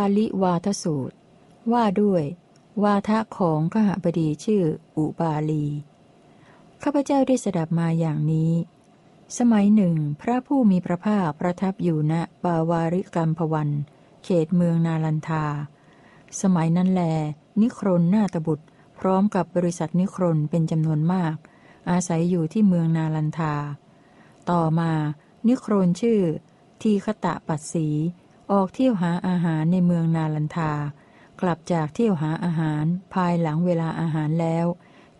าลิวาทสูตร ว่าด้วย วาทะของขหบดีชื่อ อุบาลี ข้าพเจ้าได้สดับมาอย่างนี้ สมัยหนึ่ง พระผู้มีพระภาคประทับอยู่ณปาวาริกรรมพวัน เขตเมืองนาลันทา สมัยนั้นแล นิครนนาตบุตร พร้อมกับบริษัทนิครนเป็นจำนวนมาก อาศัยอยู่ที่เมืองนาลันทา ต่อมา นิครนชื่อ ทีคตะปัสสี ออกเที่ยวหาอาหารในเมืองนาลันทา กลับจากเที่ยวหาอาหารภายหลังเวลาอาหารแล้ว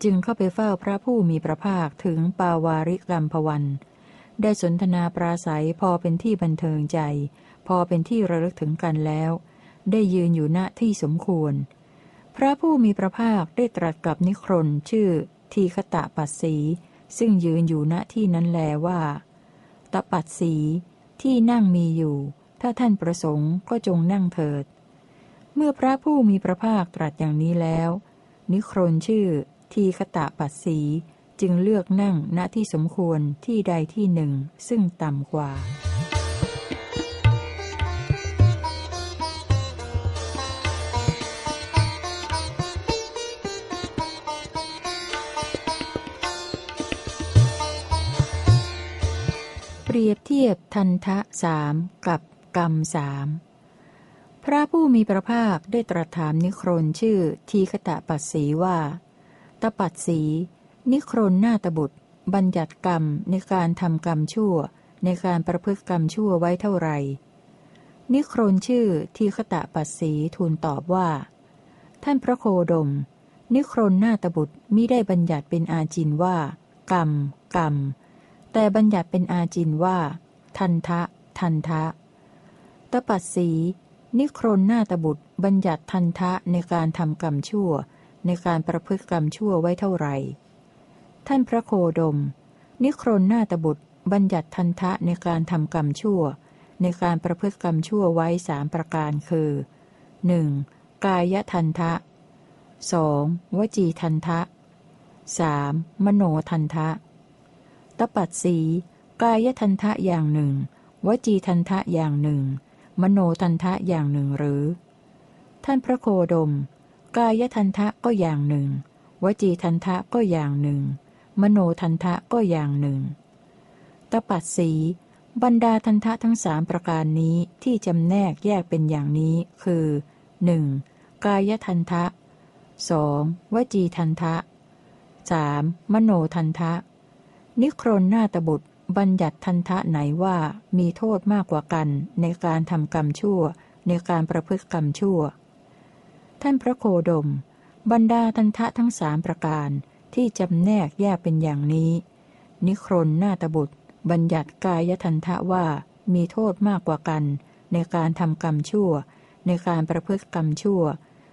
จึงเข้าไปเฝ้าพระผู้มีพระภาคถึงปาวาริกรรมพวัน ได้สนทนาปราศัยพอเป็นที่บันเทิงใจ พอเป็นที่ระลึกถึงกันแล้ว ได้ยืนอยู่ณที่สมควร พระผู้มีพระภาคได้ตรัสกับนิครนชื่อ ทีคตะปัสสีซึ่งยืนอยู่ณที่นั้นแลว่าตะปัสสีที่นั่งมีอยู่ ถ้าท่านประสงค์ก็จงนั่งเถิด เมื่อพระผู้มีพระภาคตรัสอย่างนี้แล้ว นิครนชื่อ ทีคตะปัสสีจึงเลือกนั่งณที่สมควรที่ใดที่หนึ่ง ซึ่งต่ำกว่าเปรียบเทียบทันทะสามกับ กรรมสามพระผู้มีพระภาคได้ตรัสถามนิครนชื่อทีคตะปัสสีว่า ตปัสสี นิครนหน้าตบุตร บัญญัติกรรมในการทำกรรมชั่ว ในการประพฤติกรรมชั่วไว้เท่าไหร่นิครนชื่อทีคตะปัสสีทูลตอบว่า ท่านพระโคดม นิครนหน้าตบุตรมิได้บัญญัติเป็นอาจินว่า กรรม กรรม แต่บัญญัติเป็นอาจินว่า ทันทะ ทันทะ ตปัสสี นิครนหน้าตบุตรบัญญัติทันทะในการทำกรรมชั่ว ในการประพฤติกรรมชั่วไว้เท่าไหร่ ท่านพระโคดม นิครนหน้าตบุตรบัญญัติทันทะในการทำกรรมชั่ว ในการประพฤติกรรมชั่วไว้สามประการคือ 1. กายทันทะ 2. วจีทันทะ 3. มโนทันทะ ตปัสสี กายทันทะอย่างหนึ่ง วจีทันทะอย่างหนึ่ง มโนทันทะอย่างหนึ่งหรือ ท่านพระโคดม กายทันทะก็อย่างหนึ่ง วจีทันทะก็อย่างหนึ่ง มโนทันทะก็อย่างหนึ่ง ตปัสสีบรรดาทันทะทั้งสามประการนี้ที่จำแนกแยกเป็นอย่างนี้คือ 1. กายทันทะ 2. วจีทันทะ 3. มโนทันทะ นิครนนาตบุตร บัญญัติทันทะไหนว่ามีโทษมากกว่ากันในการทำกรรมชั่ว ในการประพฤติกรรมชั่ว ท่านพระโคดม บรรดาทันทะทั้งสามประการที่จำแนกแยกเป็นอย่างนี้ นิครนนาตบุตร บัญญัติกายทันทะว่ามีโทษมากกว่ากัน ในการทำกรรมชั่ว ในการประพฤติกรรมชั่ว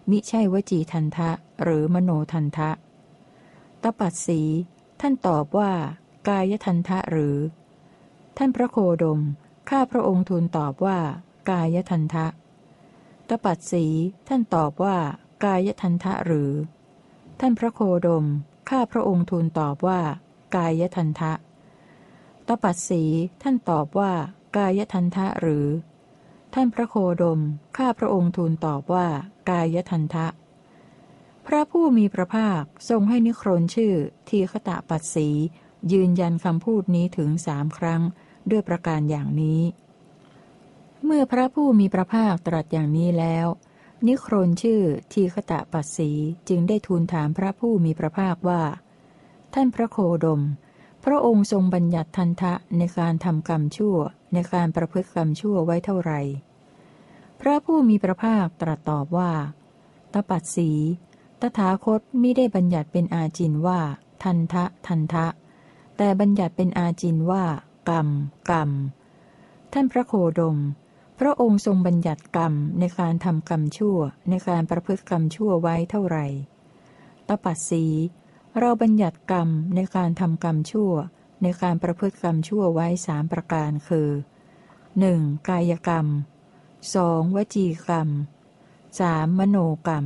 มิใช่วจีทันทะหรือมโนทันทะตปัสสี ท่านตอบว่า กายทันทะหรือ ท่านพระโคดม ข้าพระองค์ทูลตอบว่า กายทันทะ ตปัดสีท่านตอบว่า กายทันทะหรือ ท่านพระโคดม ข้าพระองค์ทูลตอบว่า กายทันทะ ตปัดสีท่านตอบว่า กายทันทะหรือ ท่านพระโคดม ข้าพระองค์ทูลตอบว่า กายทันทะพระผู้มีพระภาคทรงให้นิครนชื่อ ทีฆตะปัสสี ยืนยันคำพูดนี้ถึงสามครั้ง ด้วยประการอย่างนี้ เมื่อพระผู้มีพระภาคตรัสอย่างนี้แล้ว นิครนชื่อทีฆตะปัสสีจึงได้ทูลถามพระผู้มีพระภาคว่า ท่านพระโคดม พระองค์ทรงบัญญัติทันทะในการทำกรรมชั่ว ในการประพฤติกรรมชั่วไว้เท่าไหร่ พระผู้มีพระภาคตรัสตอบว่าตปัสสี ตถาคตมิได้บัญญัติเป็นอาจินว่า ทันทะทันทะ แต่บัญญัติเป็นอาจินว่า กรรม กรรม ท่านพระโคดม พระองค์ทรงบัญญัติกรรมในการทำกรรมชั่ว ในการประพฤติกรรมชั่วไว้เท่าไหร่ตปัสสีเราบัญญัติกรรมในการทำกรรมชั่ว ในการประพฤติกรรมชั่วไว้สามประการคือ 1. กายกรรม 2. วจีกรรม 3. มโนกรรม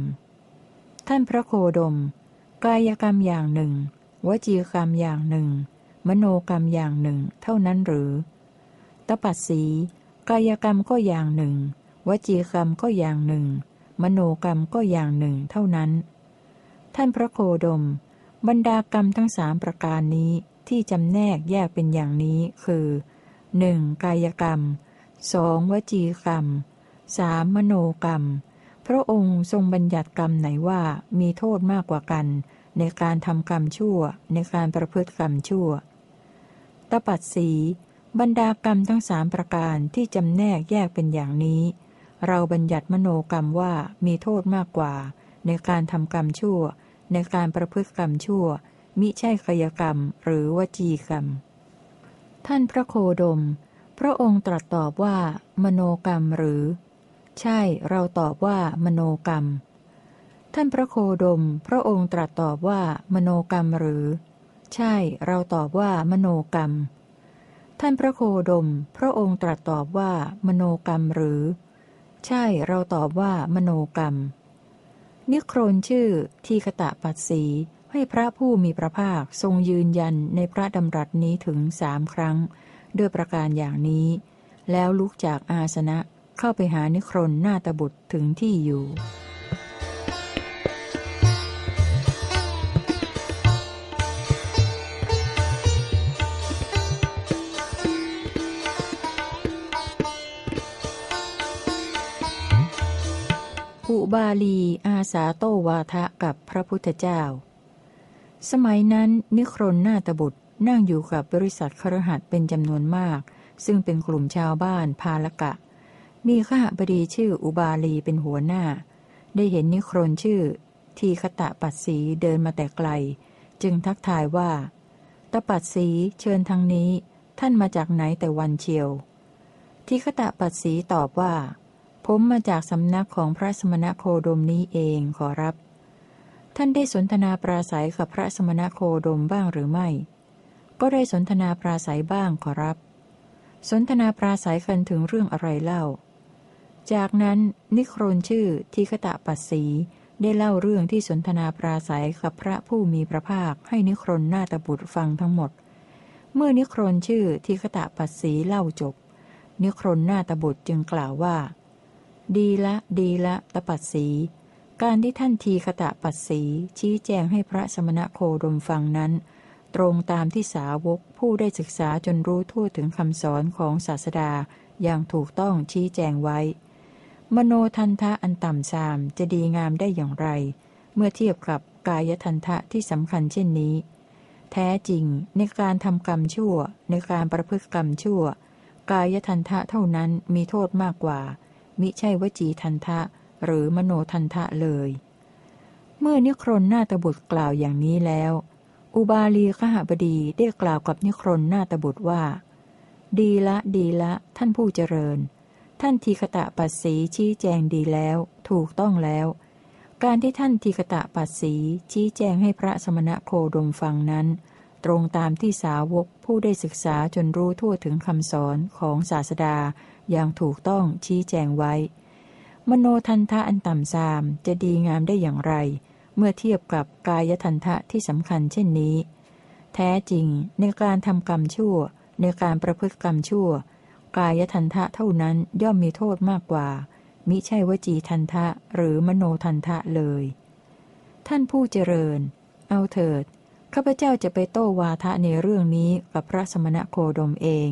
ท่านพระโคดม กายกรรมอย่างหนึ่ง วจีกรรมอย่างหนึ่ง มโนกรรมอย่างหนึ่ง เท่านั้นหรือ ตปัสสีกายกรรมก็อย่างหนึ่ง วจีกรรมก็อย่างหนึ่ง มโนกรรมก็อย่างหนึ่ง เท่านั้น ท่านพระโคดม บรรดากรรมทั้งสามประการนี้ที่จำแนกแยกเป็นอย่างนี้คือ 1. กายกรรม 2. วจีกรรม 3. มโนกรรม พระองค์ทรงบัญญัติกรรมไหนว่ามีโทษมากกว่ากัน ในการทำกรรมชั่ว ในการประพฤติกรรมชั่ว ตปัดสีบรรดากรรมทั้งสามประการที่จำแนกแยกเป็นอย่างนี้ เราบัญญัติมโนกรรมว่ามีโทษมากกว่า ในการทำกรรมชั่ว ในการประพฤติกรรมชั่ว มิใช่กายกรรมหรือวจีกรรม ท่านพระโคดม พระองค์ตรัสตอบว่า มโนกรรมหรือ ใช่เราตอบว่ามโนกรรม ท่านพระโคดม พระองค์ตรัสตอบว่ามโนกรรมหรือ ใช่ เราตอบว่ามโนกรรม ท่านพระโคดม พระองค์ตรัสตอบว่า มโนกรรมหรือ ใช่ เราตอบว่ามโนกรรม นิโครนชื่อ ทีคตะปัสสีให้พระผู้มีพระภาคทรงยืนยันในพระดำรัสนี้ถึงสามครั้ง ด้วยประการอย่างนี้ แล้วลุกจากอาสนะเข้าไปหานิโครนหน้าตบุตรถึงที่อยู่ บาลีอาสาโตวาทะกับพระพุทธเจ้า สมัยนั้นนิครนนาตบุตรนั่งอยู่กับบริษัทครหัสเป็นจำนวนมาก ซึ่งเป็นกลุ่มชาวบ้านพาลกะ มีข้าบดีชื่ออุบาลีเป็นหัวหน้า ได้เห็นนิครนชื่อ ทีคตะปัสสีเดินมาแต่ไกล จึงทักทายว่าตะปัสสีเชิญทางนี้ ท่านมาจากไหนแต่วันเชียว ทีคตะปัสสีตอบว่า ผมมาจากสำนักของพระสมณโคดมนี้เองขอรับ ท่านได้สนทนาปราศัยกับพระสมณโคดมบ้างหรือไม่ ก็ได้สนทนาปราศัยบ้างขอรับ สนทนาปราศัยกันถึงเรื่องอะไรเล่า จากนั้นนิครนชื่อทีคตะปัสสีได้เล่าเรื่องที่สนทนาปราศัยกับพระผู้มีพระภาคให้นิครนนาตบุตรฟังทั้งหมด เมื่อนิครนชื่อทีคตะปัสสีเล่าจบ นิครนนาตบุตรจึงกล่าวว่า ดีละดีละตปัสสีการที่ท่านทีคตะปัสสีชี้แจงให้พระสมณโคดมฟังนั้น ตรงตามที่สาวกผู้ได้ศึกษาจนรู้ทั่วถึงคำสอนของศาสดาอย่างถูกต้องชี้แจงไว้ มโนทันทะอันต่ำซามจะดีงามได้อย่างไร เมื่อเทียบกับกายทันทะที่สำคัญเช่นนี้ แท้จริงในการทำกรรมชั่ว ในการประพฤติกรรมชั่ว กายทันทะเท่านั้นมีโทษมากกว่า มิใช่วจีทันทะ หรือมโนทันทะเลย เมื่อนิครนนาตบุตรกล่าวอย่างนี้แล้ว อุบาลีขหบดีได้กล่าวกับนิครนนาตบุตรว่า ดีละดีละ ท่านผู้เจริญ ท่านทีคตะปัสสีชี้แจงดีแล้ว ถูกต้องแล้ว การที่ท่านทีคตะปัสสีชี้แจงให้พระสมณะโคดมฟังนั้นตรงตามที่สาวกผู้ได้ศึกษาจนรู้ทั่วถึงคำสอนของศาสดา อย่างถูกต้องชี้แจงไว้ มโนทันทะอันต่ำซามจะดีงามได้อย่างไร เมื่อเทียบกับกายทันทะที่สำคัญเช่นนี้ แท้จริงในการทำกรรมชั่ว ในการประพฤติกรรมชั่ว กายทันทะเท่านั้นย่อมมีโทษมากกว่า มิใช่วจีทันทะหรือมโนทันทะเลย ท่านผู้เจริญ เอาเถิดข้าพเจ้าจะไปโต้วาทะในเรื่องนี้กับพระสมณะโคดมเอง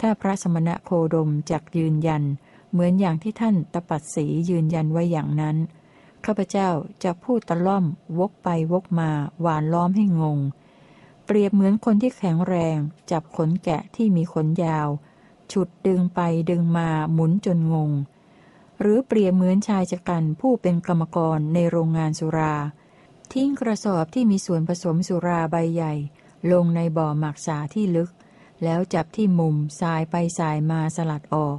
ถ้าพระสมณะโคดมจักยืนยัน เหมือนอย่างที่ท่านตปัดสียืนยันไว้อย่างนั้น ข้าพเจ้าจะพูดตะล่อม วกไปวกมาหวานล้อมให้งง เปรียบเหมือนคนที่แข็งแรง จับขนแกะที่มีขนยาว ฉุดดึงไปดึงมาหมุนจนงง หรือเปรียบเหมือนชายจักันผู้เป็นกรรมกรในโรงงานสุรา ทิ้งกระสอบที่มีส่วนผสมสุราใบใหญ่ ลงในบ่อหมักสาที่ลึก แล้วจับที่มุมสายไปสายมาสลัดออก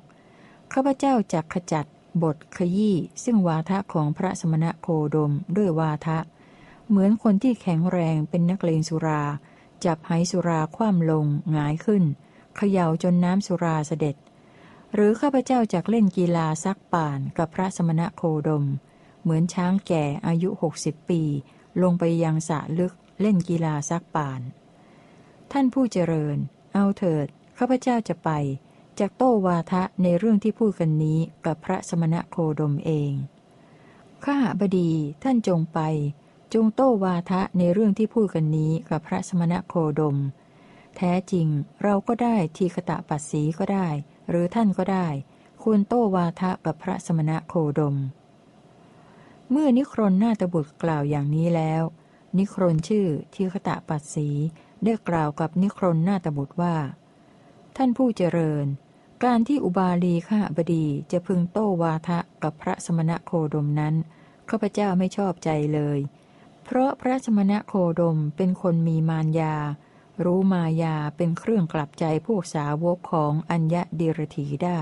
ข้าพเจ้าจักขจัดบทขยี้ซึ่งวาทะของพระสมณะโคดมด้วยวาทะ เหมือนคนที่แข็งแรงเป็นนักเลงสุรา จับไหสุราคว่ำลงหงายขึ้นเขย่าจนน้ำสุราเสด็จ หรือข้าพเจ้าจักเล่นกีฬาซักป่านกับพระสมณะโคดม เหมือนช้างแก่อายุหกสิบปี ลงไปยังสระลึกเล่นกีฬาซักป่าน ท่านผู้เจริญ เอาเถิด ข้าพเจ้าจะไปจากโต้วาทะในเรื่องที่พูดกันนี้กับพระสมณะโคดมเอง ข้าบดีท่านจงไป จงโต้วาทะในเรื่องที่พูดกันนี้กับพระสมณะโคดม แท้จริงเราก็ได้ทีคตะปัสสีก็ได้ หรือท่านก็ได้ ควรโต้วาทะกับพระสมณะโคดม เมื่อนิครนนาตบุตรกล่าวอย่างนี้แล้ว นิครนชื่อทีคตะปัสสี ได้กล่าวกับนิครนนาตบุตรว่า ท่านผู้เจริญ การที่อุบาลีข้าบดีจะพึงโต้วาทะกับพระสมณะโคดมนั้นข้าพเจ้าไม่ชอบใจเลย เพราะพระสมณะโคดมเป็นคนมีมารยา รู้มายาเป็นเครื่องกลับใจพวกสาวกของอัญญะเดรถีได้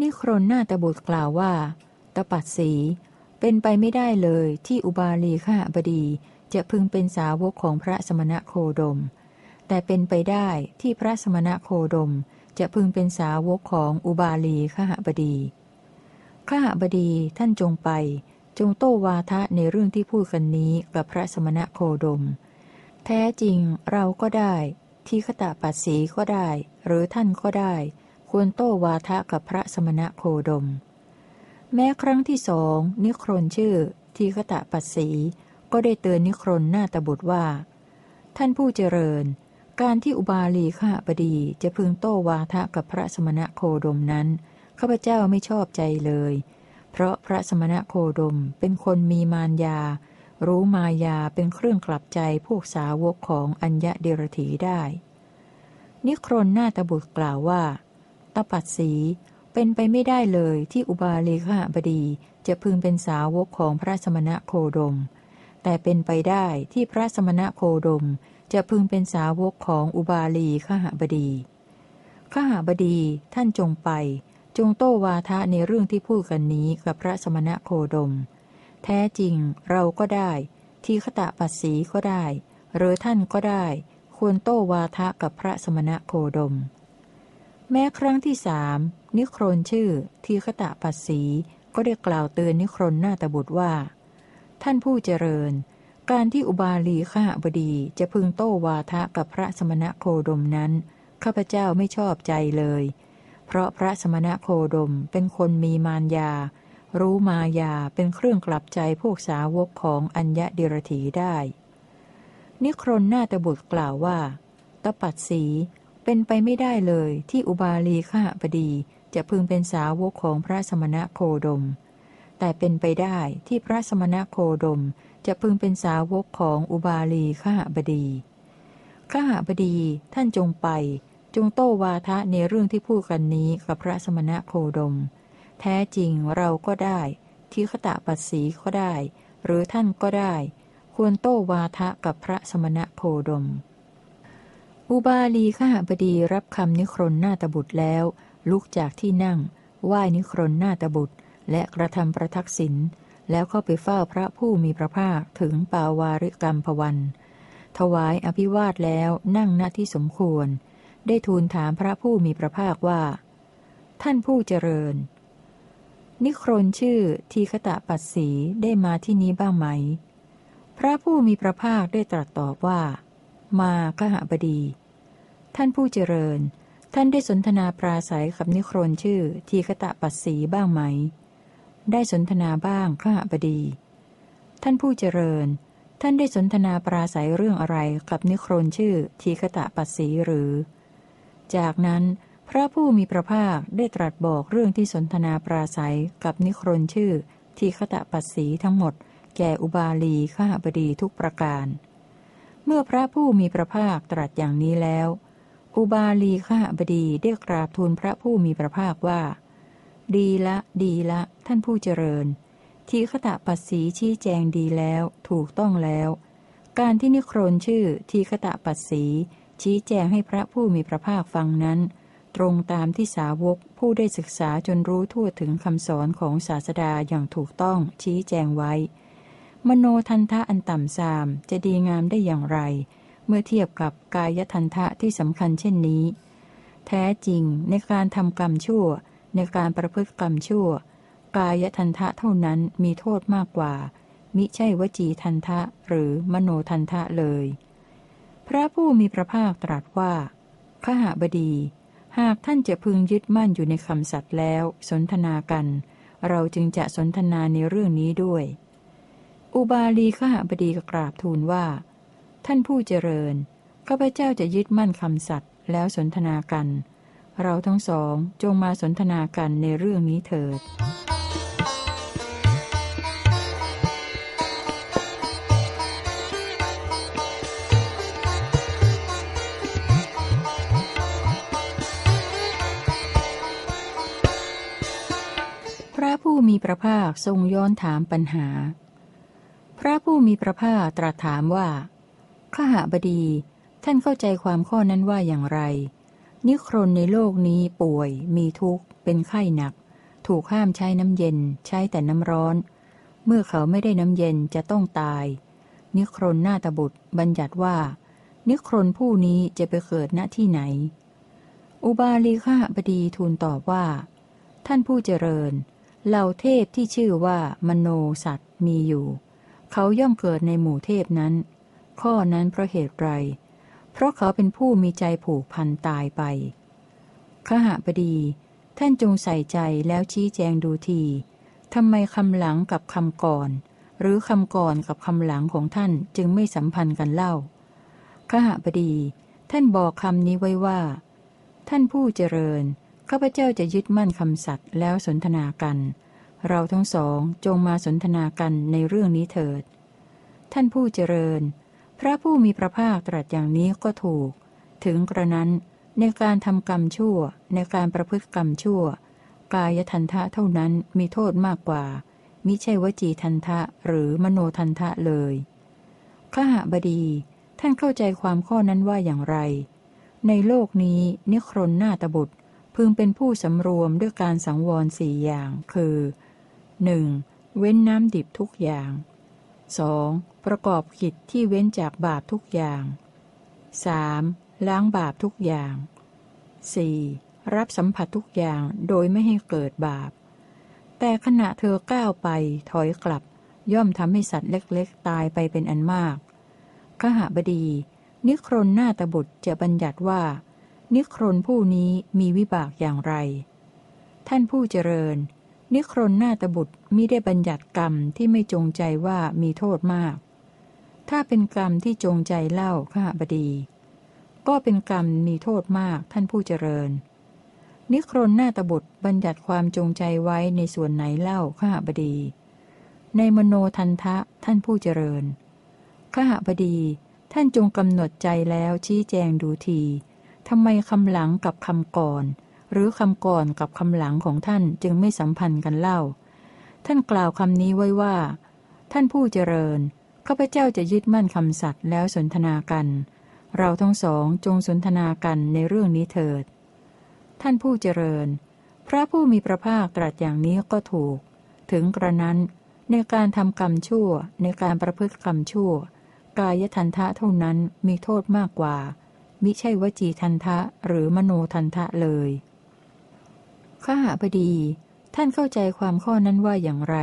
นิครนนาตบุตรกล่าวว่า ตปัดสีเป็นไปไม่ได้เลยที่อุบาลีข้าบดี จะพึงเป็นสาวกของพระสมณะโคดม แต่เป็นไปได้ที่พระสมณะโคดม จะพึงเป็นสาวกของอุบาลีขหบดีขหบดีท่านจงไป จงโต้วาทะในเรื่องที่พูดกันนี้กับพระสมณะโคดม แท้จริงเราก็ได้ ที่ขตะปัสสีก็ได้ หรือท่านก็ได้ ควรโต้วาทะกับพระสมณะโคดม แม้ครั้งที่สองนิครนชื่อทีขตะปัสสี ก็ได้เตือนนิครนหน้าตบุตรว่า ท่านผู้เจริญ การที่อุบาลีข้าบดีจะพึงโต้วาทะกับพระสมณะโคดมนั้นข้าพเจ้าไม่ชอบใจเลย เพราะพระสมณะโคดมเป็นคนมีมารยา รู้มายาเป็นเครื่องกลับใจพวกสาวกของอัญญะเดรถีได้ นิครนหน้าตบุตรกล่าวว่าตปัดสีเป็นไปไม่ได้เลยที่อุบาลีข้าบดีจะพึงเป็นสาวกของพระสมณะโคดม แต่เป็นไปได้ที่พระสมณะโคดมจะพึงเป็นสาวกของอุบาลีขหบดีขหบดีท่านจงไป จงโต้วาทะในเรื่องที่พูดกันนี้กับพระสมณะโคดม แท้จริงเราก็ได้ ทีขตะปัสสีก็ได้ หรือท่านก็ได้ ควรโต้วาทะกับพระสมณะโคดม แม้ครั้งที่สามนิครนชื่อทีขตะปัสสีก็ได้กล่าวเตือนนิครนหน้าตบุตรว่า ท่านผู้เจริญ การที่อุบาลีข้าบดีจะพึงโต้วาทะกับพระสมณะโคดมนั้น ข้าพเจ้าไม่ชอบใจเลย เพราะพระสมณะโคดมเป็นคนมีมารยา รู้มายาเป็นเครื่องกลับใจพวกสาวกของอัญญะเดรถีได้ นิครนหน้าตบุตรกล่าวว่าตปัดสีเป็นไปไม่ได้เลยที่อุบาลีข้าบดีจะพึงเป็นสาวกของพระสมณะโคดม แต่เป็นไปได้ที่พระสมณโคดมจะพึงเป็นสาวกของอุบาลีข้าบดีข้าบดีท่านจงไปจงโต้วาทะในเรื่องที่พูดกันนี้กับพระสมณโคดม แท้จริงเราก็ได้ที่ขตะปัสสีก็ได้ หรือท่านก็ได้ ควรโต้วาทะกับพระสมณโคดม อุบาลีข้าบดีรับคำนิครนหน้าตบุตรแล้ว ลุกจากที่นั่ง ไหว้นิครนหน้าตบุตร และกระทำประทักษิณแล้วเข้าไปเฝ้าพระผู้มีพระภาคถึงปาวาริกรรมพวัน ถวายอภิวาทแล้วนั่งณที่สมควร ได้ทูลถามพระผู้มีพระภาคว่า ท่านผู้เจริญ นิครนชื่อทีคตะปัสสีได้มาที่นี้บ้างไหม พระผู้มีพระภาคได้ตรัสตอบว่า มาขหบดี ท่านผู้เจริญ ท่านได้สนทนาปราศัยกับนิครนชื่อทีคตะปัสสีบ้างไหม ได้สนทนาบ้างข้าบดี ท่านผู้เจริญ ท่านได้สนทนาปราศัยเรื่องอะไรกับนิครนชื่อทีคตะปัสสีหรือ จากนั้นพระผู้มีพระภาคได้ตรัสบอกเรื่องที่สนทนาปราศัยกับนิครนชื่อ ทีคตะปัสสีทั้งหมด แก่อุบาลีข้าบดีทุกประการ เมื่อพระผู้มีพระภาคตรัสอย่างนี้แล้ว อุบาลีข้าบดีได้กราบทูลพระผู้มีพระภาคว่า ดีละ ดีละ ท่านผู้เจริญ ทีขตะปัสสีชี้แจงดีแล้ว ถูกต้องแล้ว การที่นิครนชื่อทีขตะปัสสี ชี้แจงให้พระผู้มีพระภาคฟังนั้น ตรงตามที่สาวกผู้ได้ศึกษาจนรู้ทั่วถึงคำสอนของศาสดาอย่างถูกต้องชี้แจงไว้ มโนทันทะอันต่ำสามจะดีงามได้อย่างไร เมื่อเทียบกับกายทันทะที่สำคัญเช่นนี้ แท้จริงในการทำกรรมชั่ว ในการประพฤติกรรมชั่ว กายทันทะเท่านั้นมีโทษมากกว่า มิใช่วจีทันทะหรือมโนทันทะเลย พระผู้มีพระภาคตรัสว่าขหบดี หากท่านจะพึงยึดมั่นอยู่ในคำสัตว์แล้ว สนทนากัน เราจึงจะสนทนาในเรื่องนี้ด้วย อุบาลีขหบดีกราบทูลว่า ท่านผู้เจริญข้าพเจ้าจะยึดมั่นคำสัตว์แล้วสนทนากัน เราทั้งสองจงมาสนทนากันในเรื่องนี้เถิด พระผู้มีพระภาคทรงย้อนถามปัญหา พระผู้มีพระภาคตรัสถามว่าข้าหบดี ท่านเข้าใจความข้อนั้นว่าอย่างไร นิครนในโลกนี้ป่วย มีทุกข์ เป็นไข้หนัก ถูกห้ามใช้น้ำเย็น ใช้แต่น้ำร้อน เมื่อเขาไม่ได้น้ำเย็นจะต้องตาย นิครนหน้าตบุตรบัญญัติว่า นิครนผู้นี้จะไปเกิดณที่ไหน อุบาลีข้าบดีทูลตอบว่า ท่านผู้เจริญเหล่าเทพที่ชื่อว่ามโนสัตว์มีอยู่ เขาย่อมเกิดในหมู่เทพนั้น ข้อนั้นเพราะเหตุไร เพราะเขาเป็นผู้มีใจผูกพันตายไปขหบดี ท่านจงใส่ใจแล้วชี้แจงดูทีทำไมคำหลังกับคำก่อน หรือคำก่อนกับคำหลังของท่านจึงไม่สัมพันธ์กันเล่าขหบดี ท่านบอกคำนี้ไว้ว่า ท่านผู้เจริญข้าพเจ้าจะยึดมั่นคำสัตย์แล้วสนทนากัน เราทั้งสองจงมาสนทนากันในเรื่องนี้เถิด ท่านผู้เจริญ พระผู้มีพระภาคตรัสอย่างนี้ก็ถูก ถึงกระนั้นในการทำกรรมชั่ว ในการประพฤติกรรมชั่ว กายทันทะเท่านั้นมีโทษมากกว่า มิใช่วจีทันทะหรือมโนทันทะเลยข้าหบดี ท่านเข้าใจความข้อนั้นว่าอย่างไร ในโลกนี้นิครนนาตบุตรพึงเป็นผู้สำรวมด้วยการสังวรสี่อย่าง คือ 1. เว้นน้ำดิบทุกอย่าง 2. ประกอบกิจที่เว้นจากบาปทุกอย่าง 3. ล้างบาปทุกอย่าง 4. รับสัมผัสทุกอย่างโดยไม่ให้เกิดบาป แต่ขณะเธอก้าวไปถอยกลับ ย่อมทำให้สัตว์เล็กๆ ตายไปเป็นอันมาก ขหบดี นิครนหน้าตบุตรจะบัญญัติว่า นิครนผู้นี้มีวิบากอย่างไร ท่านผู้เจริญนิครนหน้าตบุตรมิได้บัญญัติกรรมที่ไม่จงใจว่ามีโทษมาก ถ้าเป็นกรรมที่จงใจเล่าข้าบดี ก็เป็นกรรมมีโทษมากท่านผู้เจริญ นิครนหน้าตบุตรบัญญัติความจงใจไว้ในส่วนไหนเล่าข้าบดี ในมโนทันทะท่านผู้เจริญข้าบดี ท่านจงกำหนดใจแล้วชี้แจงดูทีทำไมคำหลังกับคำก่อน หรือคำก่อนกับคำหลังของท่านจึงไม่สัมพันธ์กันเล่า ท่านกล่าวคำนี้ไว้ว่า ท่านผู้เจริญ ข้าพเจ้าจะยึดมั่นคำสัตย์แล้วสนทนากัน เราทั้งสองจงสนทนากันในเรื่องนี้เถิด ท่านผู้เจริญ พระผู้มีพระภาคตรัสอย่างนี้ก็ถูก ถึงกระนั้นในการทำกรรมชั่ว ในการประพฤติกรรมชั่ว กายทันทะเท่านั้นมีโทษมากกว่า มิใช่วจีทันทะหรือมโนทันทะเลย ข้าหาพดี ท่านเข้าใจความข้อนั้นว่าอย่างไร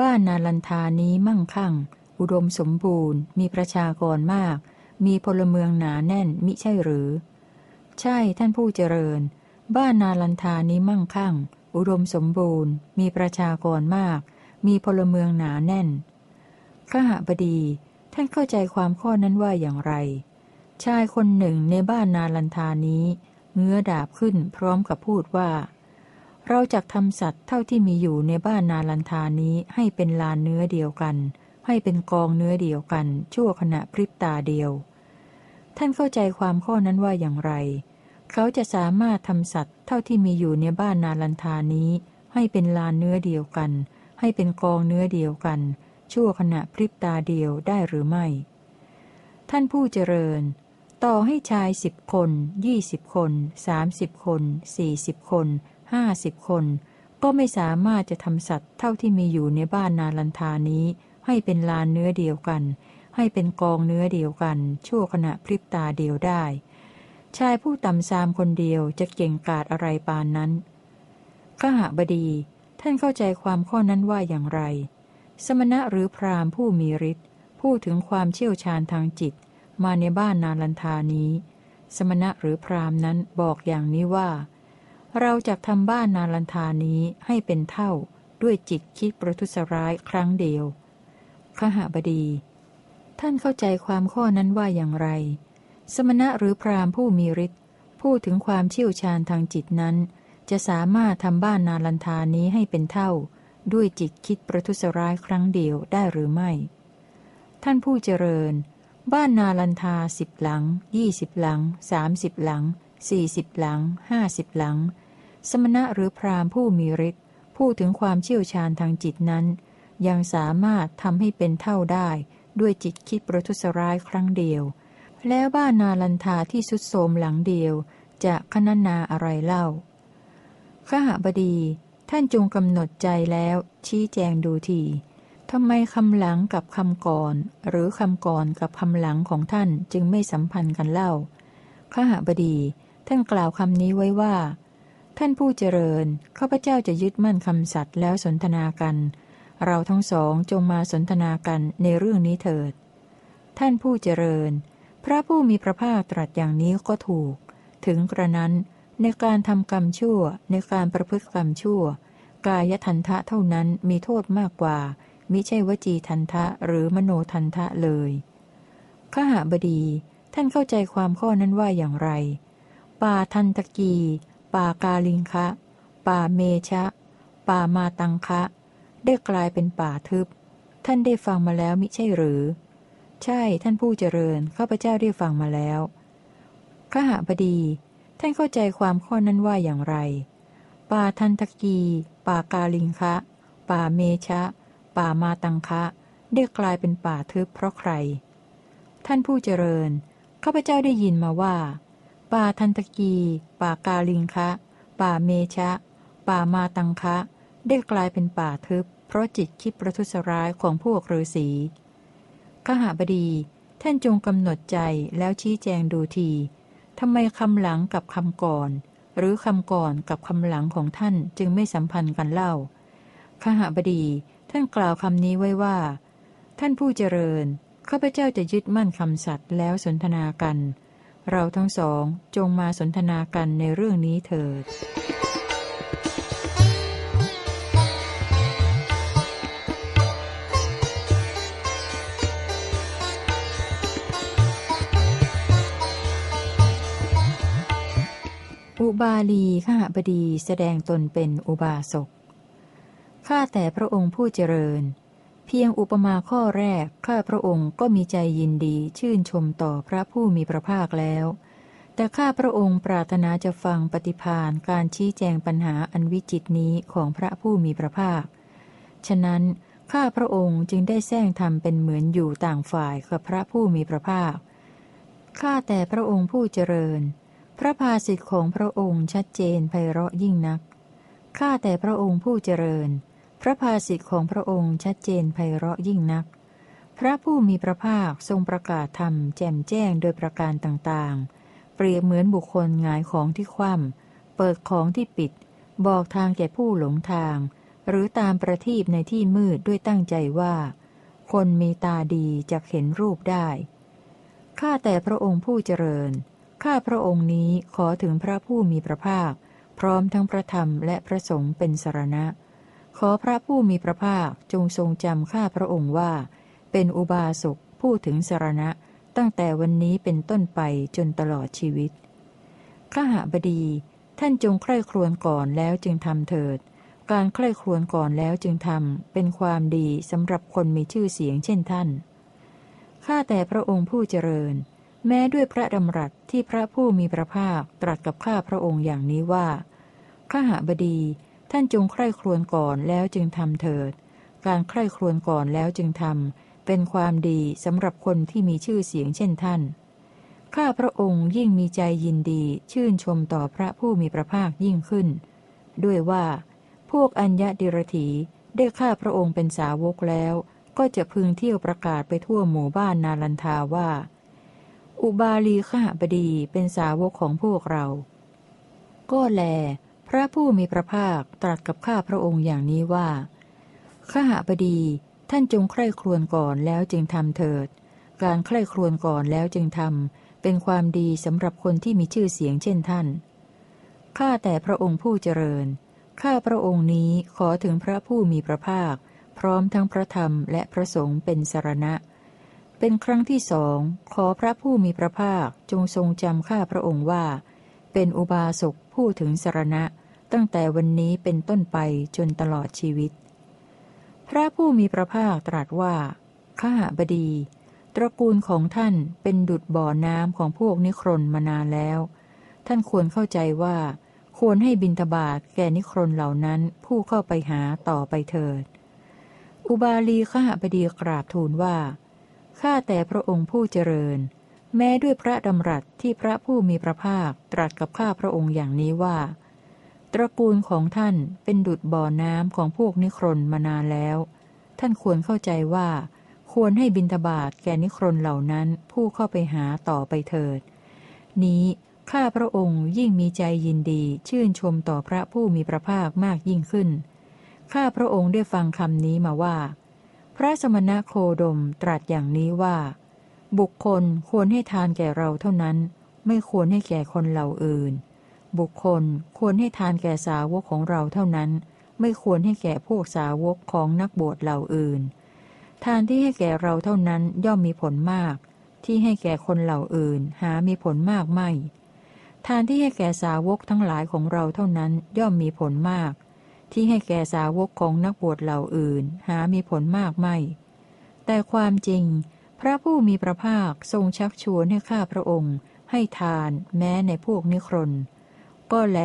บ้านนาลันทานี้มั่งคั่ง อุดมสมบูรณ์ มีประชากรมาก มีพลเมืองหนาแน่นมิใช่หรือ ใช่ท่านผู้เจริญ บ้านนาลันทานี้มั่งคั่ง อุดมสมบูรณ์ มีประชากรมาก มีพลเมืองหนาแน่นข้าหบดี ท่านเข้าใจความข้อนั้นว่าอย่างไร ชายคนหนึ่งในบ้านนาลันทานี้ เงื้อดาบขึ้นพร้อมกับพูดว่า เราจะทำสัตว์เท่าที่มีอยู่ในบ้านนาลันทานี้ให้เป็นลานเนื้อเดียวกัน ให้เป็นกองเนื้อเดียวกัน ชั่วขณะพริบตาเดียว ท่านเข้าใจความข้อนั้นว่าอย่างไร เขาจะสามารถทำสัตว์เท่าที่มีอยู่ในบ้านนาลันทานี้ ให้เป็นลานเนื้อเดียวกัน ให้เป็นกองเนื้อเดียวกัน ชั่วขณะพริบตาเดียวได้หรือไม่ ท่านผู้เจริญ ต่อให้ชายสิบคนยี่สิบคนสามสิบคนสี่สิบคนห้าสิบคน ก็ไม่สามารถจะทำสัตว์เท่าที่มีอยู่ในบ้านนาลันทานี้ ให้เป็นลานเนื้อเดียวกัน ให้เป็นกองเนื้อเดียวกัน ชั่วขณะพริบตาเดียวได้ ชายผู้ต่ำซามคนเดียวจะเก่งกาจอะไรปานนั้นข้าหบดี ท่านเข้าใจความข้อนั้นว่าอย่างไร สมณะหรือพราหมณ์ผู้มีฤทธิ์พูดถึงความเชี่ยวชาญทางจิต มาในบ้านนาลันทานี้ สมณะหรือพรามนั้นบอกอย่างนี้ว่า เราจะทำบ้านนาลันทานี้ให้เป็นเท่าด้วยจิตคิดประทุษร้ายครั้งเดียว ขหบดี ท่านเข้าใจความข้อนั้นว่าอย่างไร สมณะหรือพรามผู้มีฤทธิ์พูดถึงความเชี่ยวชาญทางจิตนั้น จะสามารถทำบ้านนาลันทานี้ให้เป็นเท่า ด้วยจิตคิดประทุษร้ายครั้งเดียวได้หรือไม่ ท่านผู้เจริญ บ้านนาลันทาสิบหลังยี่สิบหลังสามสิบหลังสี่สิบหลังห้าสิบหลัง สมณะหรือพรามผู้มีฤทธิ์พูดถึงความเชี่ยวชาญทางจิตนั้น ยังสามารถทำให้เป็นเท่าได้ ด้วยจิตคิดประทุษร้ายครั้งเดียว แล้วบ้านนาลันทาที่สุดโทมหลังเดียว จะคณนาอะไรเล่าขหบดี ท่านจงกำหนดใจแล้ว ชี้แจงดูทีทำไมคำหลังกับคำก่อน หรือคำก่อนกับคำหลังของท่านจึงไม่สัมพันธ์กันเล่าขหบดี ท่านกล่าวคำนี้ไว้ว่า ท่านผู้เจริญข้าพเจ้าจะยึดมั่นคำสัตย์แล้วสนทนากัน เราทั้งสองจงมาสนทนากันในเรื่องนี้เถิด ท่านผู้เจริญ พระผู้มีพระภาคตรัสอย่างนี้ก็ถูก ถึงกระนั้นในการทำกรรมชั่ว ในการประพฤติกรรมชั่ว กายทันทะเท่านั้นมีโทษมากกว่า มิใช่วจีทันทะหรือมโนทันทะเลยขหาบดี ท่านเข้าใจความข้อนั้นว่าอย่างไร ป่าทันตะกี ป่ากาลิงคะ ป่าเมชะ ป่ามาตังคะ ได้กลายเป็นป่าทึบ ท่านได้ฟังมาแล้วมิใช่หรือ ใช่ท่านผู้เจริญข้าพเจ้าได้ฟังมาแล้วขหบดี ท่านเข้าใจความข้อนั้นว่าอย่างไร ป่าทันตะกี ป่ากาลิงคะ ป่าเมชะ ป่ามาตังคะ ได้กลายเป็นป่าทึบเพราะใคร ท่านผู้เจริญข้าพเจ้าได้ยินมาว่า ป่าทันตกี ป่ากาลิงคะ ป่าเมชะ ป่ามาตังคะ ได้กลายเป็นป่าทึบ เพราะจิตคิดประทุษร้ายของพวกฤาษีขหาบดี ท่านจงกำหนดใจแล้วชี้แจงดูทีทำไมคำหลังกับคำก่อน หรือคำก่อนกับคำหลังของท่านจึงไม่สัมพันธ์กันเล่าขหาบดี ท่านกล่าวคำนี้ไว้ว่า ท่านผู้เจริญข้าพเจ้าจะยึดมั่นคำสัตย์แล้วสนทนากัน เราทั้งสองจงมาสนทนากันในเรื่องนี้เถิด อุบาลีข้าบดีแสดงตนเป็นอุบาสก ข้าแต่พระองค์ผู้เจริญ เพียงอุปมาข้อแรก ข้าพระองค์ก็มีใจยินดีชื่นชมต่อพระผู้มีพระภาคแล้ว แต่ข้าพระองค์ปรารถนาจะฟังปฏิพานการชี้แจงปัญหาอันวิจิตนี้ของพระผู้มีพระภาค ฉะนั้นข้าพระองค์จึงได้แซงทำเป็นเหมือนอยู่ต่างฝ่ายกับพระผู้มีพระภาค ข้าแต่พระองค์ผู้เจริญ พระภาสิทธิ์ของพระองค์ชัดเจนไพเราะยิ่งนัก ข้าแต่พระองค์ผู้เจริญ พระภาสิทธิ์ของพระองค์ชัดเจนไพเราะยิ่งนัก พระผู้มีพระภาคทรงประกาศธรรมแจ่มแจ้งโดยประการต่างๆ เปรียบเหมือนบุคคลงายของที่คว่ำเปิดของที่ปิด บอกทางแก่ผู้หลงทาง หรือตามประทีปในที่มืดด้วยตั้งใจว่า คนมีตาดีจะเห็นรูปได้ ข้าแต่พระองค์ผู้เจริญ ข้าพระองค์นี้ขอถึงพระผู้มีพระภาค พร้อมทั้งพระธรรมและพระสงฆ์เป็นสรณะ ขอพระผู้มีพระภาคจงทรงจำข้าพระองค์ว่า เป็นอุบาสกผู้ถึงสารณะ ตั้งแต่วันนี้เป็นต้นไปจนตลอดชีวิตข้าหาบดี ท่านจงใคร่ครวญก่อนแล้วจึงทำเถิด การใคร่ครวญก่อนแล้วจึงทำเป็นความดีสำหรับคนมีชื่อเสียงเช่นท่านข้าแต่พระองค์ผู้เจริญ แม้ด้วยพระดำรัสที่พระผู้มีพระภาคตรัสกับข้าพระองค์อย่างนี้ว่าข้าหาบดี ท่านจงใคร่ครวญก่อนแล้วจึงทำเถิด การใคร่ครวญก่อนแล้วจึงทำเป็นความดีสำหรับคนที่มีชื่อเสียงเช่นท่าน ข้าพระองค์ยิ่งมีใจยินดีชื่นชมต่อพระผู้มีพระภาคยิ่งขึ้น ด้วยว่า พวกอัญญาดิรถีได้ข้าพระองค์เป็นสาวกแล้ว ก็จะพึงเที่ยวประกาศไปทั่วหมู่บ้านนาลันทาว่า อุบาลีข้าบดีเป็นสาวกของพวกเรา ก็แล พระผู้มีพระภาคตรัสกับข้าพระองค์อย่างนี้ว่าข้าหบดีท่านจงใคร่ครวญก่อนแล้วจึงทำเถิด การใคร่ครวญก่อนแล้วจึงทำเป็นความดีสำหรับคนที่มีชื่อเสียงเช่นท่าน ข้าแต่พระองค์ผู้เจริญ ข้าพระองค์นี้ขอถึงพระผู้มีพระภาค พร้อมทั้งพระธรรมและพระสงฆ์เป็นสรณะ เป็นครั้งที่สองขอพระผู้มีพระภาคจงทรงจำข้าพระองค์ว่า เป็นอุบาสกผู้ถึงสรณะ ตั้งแต่วันนี้เป็นต้นไปจนตลอดชีวิต พระผู้มีพระภาคตรัสว่า ข้าบดี ตระกูลของท่านเป็นดุดบ่อน้ำของพวกนิครนมานานแล้ว ท่านควรเข้าใจว่า ควรให้บินทบาทแก่นิครนเหล่านั้นผู้เข้าไปหาต่อไปเถิด อุบาลีข้าบดีกราบทูลว่า ข้าแต่พระองค์ผู้เจริญ แม้ด้วยพระดำรัสที่พระผู้มีพระภาคตรัสกับข้าพระองค์อย่างนี้ว่า ตระกูลของท่านเป็นดุดบ่อน้ำของพวกนิครนมานานแล้ว ท่านควรเข้าใจว่า ควรให้บินทบาทแก่นิครนเหล่านั้นผู้เข้าไปหาต่อไปเถิด นี้ข้าพระองค์ยิ่งมีใจยินดีชื่นชมต่อพระผู้มีพระภาคมากยิ่งขึ้น ข้าพระองค์ได้ฟังคำนี้มาว่า พระสมณะโคดมตรัสอย่างนี้ว่า บุคคลควรให้ทานแก่เราเท่านั้น ไม่ควรให้แก่คนเหล่าอื่น บุคคลควรให้ทานแก่สาวกของเราเท่านั้น ไม่ควรให้แก่พวกสาวกของนักบวชเหล่าอื่น ทานที่ให้แก่เราเท่านั้นย่อมมีผลมาก ที่ให้แก่คนเหล่าอื่น หามีผลมากไม่ ทานที่ให้แก่สาวกทั้งหลายของเราเท่านั้นย่อมมีผลมาก ที่ให้แก่สาวกของนักบวชเหล่าอื่น หามีผลมากไม่ แต่ความจริง พระผู้มีพระภาคทรงชักชวนให้ข้าพระองค์ ให้ทานแม้ในพวกนิครน ก็แล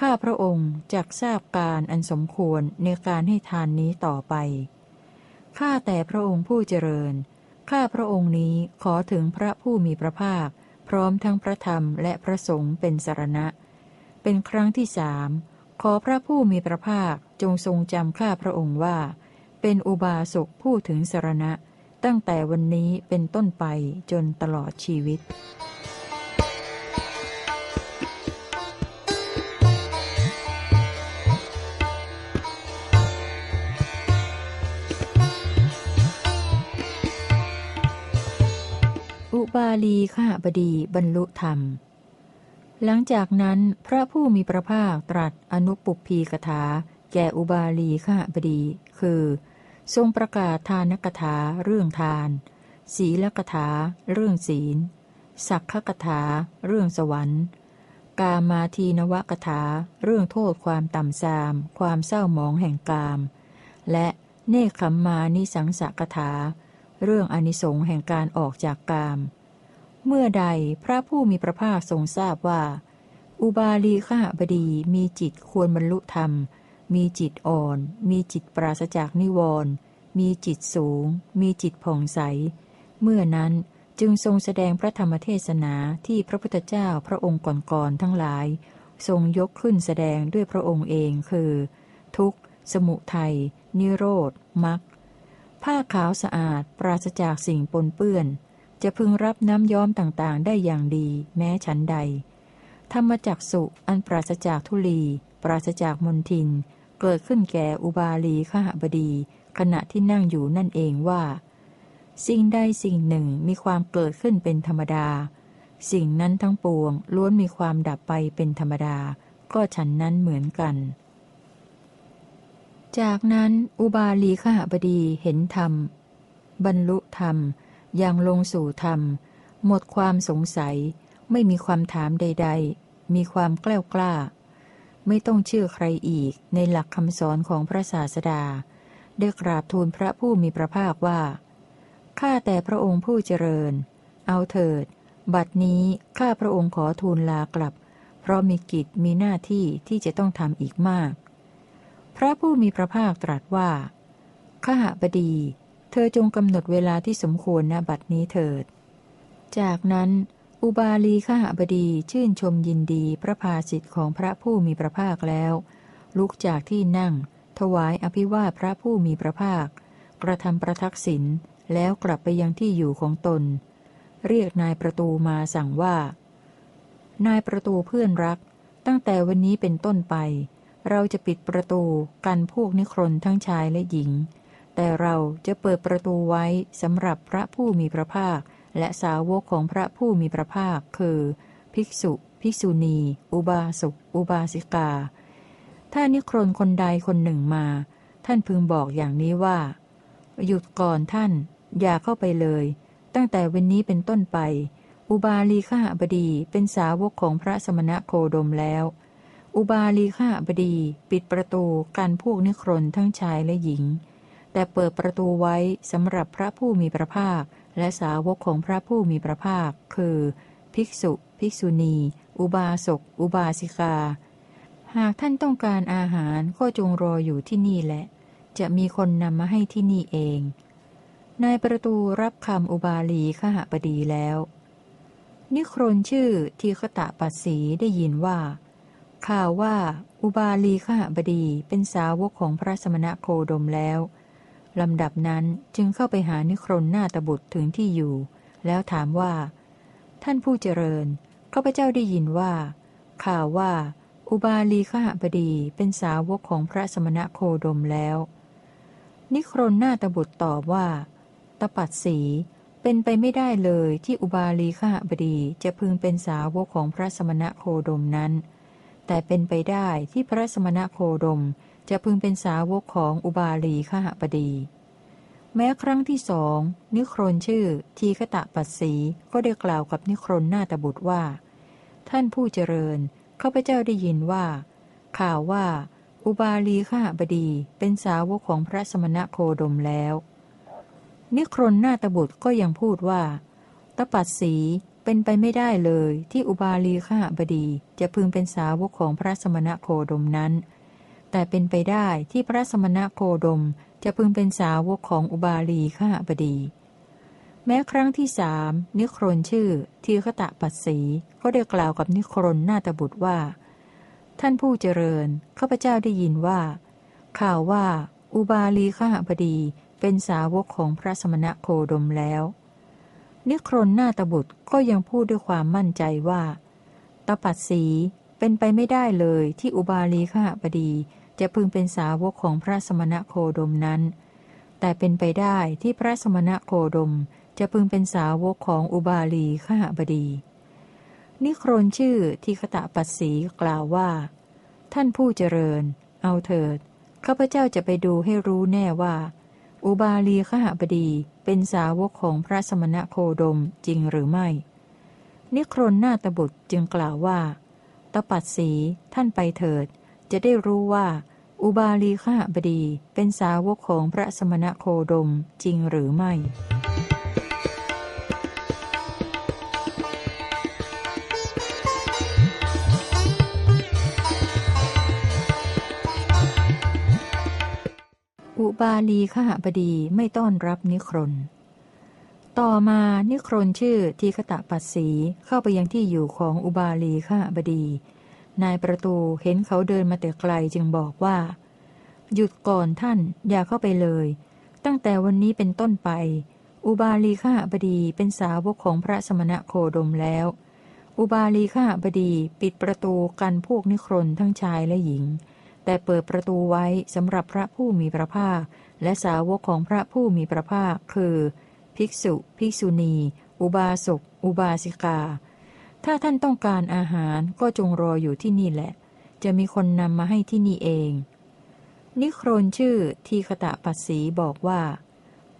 ข้าพระองค์จักทราบการอันสมควรในการให้ทานนี้ต่อไป ข้าแต่พระองค์ผู้เจริญ ข้าพระองค์นี้ขอถึงพระผู้มีพระภาค พร้อมทั้งพระธรรมและพระสงฆ์เป็นสารณะ เป็นครั้งที่สาม ขอพระผู้มีพระภาคจงทรงจำข้าพระองค์ว่า เป็นอุบาสกผู้ถึงสรณะ ตั้งแต่วันนี้เป็นต้นไปจนตลอดชีวิตอุบาลีข้าบดีบรรลุธรรม หลังจากนั้นพระผู้มีพระภาคตรัสอนุปุพีกถา แก่อุบาลีข้าบดี คือ ทรงประกาศทานกถาเรื่องทาน ศีลกถาเรื่องศีล สักขกถาเรื่องสวรรค์ กามาทีนวกถาเรื่องโทษความต่ำทราม ความเศร้าหมองแห่งกาม และเนคขมมานิสังสกถา เรื่องอนิสงส์แห่งการออกจากกาม เมื่อใดพระผู้มีพระภาคทรงทราบว่า อุบาลีข้าบดีมีจิตควรบรรลุธรรม มีจิตอ่อน มีจิตปราศจากนิวรณ์มีจิตสูง มีจิตผ่องใส เมื่อนั้นจึงทรงแสดงพระธรรมเทศนาที่พระพุทธเจ้าพระองค์ก่อนๆทั้งหลาย ทรงยกขึ้นแสดงด้วยพระองค์เองคือ ทุกข์ สมุทัยนิโรธมรรคผ้าขาวสะอาดปราศจากสิ่งปนเปื้อน จะพึงรับน้ำย้อมต่างๆ ได้อย่างดี แม้ฉันใด ธรรมจักสุอันปราศจากทุลี ปราศจากมนทิน เกิดขึ้นแก่อุบาลีขหบดี ขณะที่นั่งอยู่นั่นเองว่า สิ่งใดสิ่งหนึ่งมีความเกิดขึ้นเป็นธรรมดา สิ่งนั้นทั้งปวงล้วนมีความดับไปเป็นธรรมดา ก็ฉันนั้นเหมือนกันจากนั้นอุบาลีขหบดีเห็นธรรม บรรลุธรรม อย่างลงสู่ธรรม หมดความสงสัย ไม่มีความถามใด ๆ มีความแกล้วกล้า ไม่ต้องเชื่อใครอีกในหลักคำสอนของพระศาสดา ได้กราบทูลพระผู้มีพระภาคว่า ข้าแต่พระองค์ผู้เจริญ เอาเถิด บัดนี้ข้าพระองค์ขอทูลลากลับ เพราะมีกิจมีหน้าที่ที่จะต้องทำอีกมาก พระผู้มีพระภาคตรัสว่าข้าบดี เธอจงกำหนดเวลาที่สมควรณบัดนี้เถิด จากนั้น อุบาลีข้าบดีชื่นชมยินดีพระภาสิทธิ์ของพระผู้มีพระภาคแล้ว ลุกจากที่นั่ง ถวายอภิวาพระผู้มีพระภาค กระทำประทักษิณแล้วกลับไปยังที่อยู่ของตน เรียกนายประตูมาสั่งว่า นายประตูเพื่อนรัก ตั้งแต่วันนี้เป็นต้นไป เราจะปิดประตูกันพวกนิครนทั้งชายและหญิง แต่เราจะเปิดประตูไว้สำหรับพระผู้มีพระภาค และสาวกของพระผู้มีพระภาค คือ ภิกษุ ภิกษุณี อุบาสกอุบาสิกา ถ้านิครนคนใดคนหนึ่งมา ท่านพึงบอกอย่างนี้ว่า หยุดก่อนท่าน อย่าเข้าไปเลย ตั้งแต่วันนี้เป็นต้นไป อุบาลีข้าบดีเป็นสาวกของพระสมณะโคดมแล้ว อุบาลีข้าบดี ปิดประตูกันพวกนิครนทั้งชายและหญิง แต่เปิดประตูไว้สำหรับพระผู้มีพระภาค และสาวกของพระผู้มีพระภาค คือ ภิกษุ ภิกษุณี อุบาสก อุบาสิกา หากท่านต้องการอาหารก็จงรออยู่ที่นี่แหละ จะมีคนนำมาให้ที่นี่เอง นายประตูรับคำอุบาลีขหบดีแล้ว นิครนชื่อทีฆตะปัสสีได้ยินว่า ข่าวว่าอุบาลีขหบดีเป็นสาวกของพระสมณะโคดมแล้ว ลำดับนั้นจึงเข้าไปหานิครนหน้าตบุตรถึงที่อยู่ แล้วถามว่า ท่านผู้เจริญข้าพเจ้าได้ยินว่า ข่าวว่า อุบาลีขหบดีเป็นสาวกของพระสมณะโคดมแล้ว นิครนหน้าตบุตรตอบว่าตปัดสีเป็นไปไม่ได้เลยที่อุบาลีข้าบดีจะพึงเป็นสาวกของพระสมณะโคดมนั้น แต่เป็นไปได้ที่พระสมณะโคดม จะพึงเป็นสาวกของอุบาลีข้าบดี แม้ครั้งที่สอง นิครนชื่อ ทีฆตะปัสสีก็ได้กล่าวกับนิครนหน้าตบุตรว่า ท่านผู้เจริญข้าพเจ้าได้ยินว่า ข่าวว่า อุบาลีข้าบดีเป็นสาวกของพระสมณะโคดมแล้ว นิครนหน้าตบุตรก็ยังพูดว่า ตปัดสีเป็นไปไม่ได้เลยที่อุบาลีข้าบดีจะพึงเป็นสาวกของพระสมณะโคดมนั้น แต่เป็นไปได้ที่พระสมณะโคดมจะพึงเป็นสาวกของอุบาลีข้าบดี แม้ครั้งที่สามนิครนชื่อทีฆตะปัสสีก็ได้กล่าวกับนิครนหน้าตบุตรว่า ท่านผู้เจริญข้าพเจ้าได้ยินว่า ข่าวว่าอุบาลีข้าบดีเป็นสาวกของพระสมณะโคดมแล้ว นิครนหน้าตบุตรก็ยังพูดด้วยความมั่นใจว่า ตปัดสีเป็นไปไม่ได้เลยที่อุบาลีข้าบดี จะพึงเป็นสาวกของพระสมณะโคดมนั้น แต่เป็นไปได้ที่พระสมณะโคดมจะพึงเป็นสาวกของอุบาลีข้าบดี นิครนชื่อทีคตะปัสสีกล่าวว่า ท่านผู้เจริญ เอาเถิด ข้าพเจ้าจะไปดูให้รู้แน่ว่า อุบาลีขหบดีเป็นสาวกของพระสมณะโคดมจริงหรือไม่ นิครนนาตบุตรจึงกล่าวว่าตปัดสีท่านไปเถิด จะได้รู้ว่า อุบาลีขหบดีเป็นสาวกของพระสมณะโคดมจริงหรือไม่อุบาลีขหบดีไม่ต้อนรับนิครน ต่อมานิครนชื่อทีคตะปัสสีเข้าไปยังที่อยู่ของอุบาลีขหบดี นายประตูเห็นเขาเดินมาแต่ไกลจึงบอกว่า หยุดก่อนท่านอย่าเข้าไปเลย ตั้งแต่วันนี้เป็นต้นไป อุบาลีขหบดีเป็นสาวกของพระสมณะโคดมแล้ว อุบาลีขหบดีปิดประตูกันพวกนิครนทั้งชายและหญิง แต่เปิดประตูไว้สำหรับพระผู้มีพระภาค และสาวกของพระผู้มีพระภาคคือ ภิกษุ ภิกษุณี อุบาสก อุบาสิกา ถ้าท่านต้องการอาหารก็จงรออยู่ที่นี่แหละ จะมีคนนำมาให้ที่นี่เอง นิครนชื่อทีคตะปัสสีบอกว่า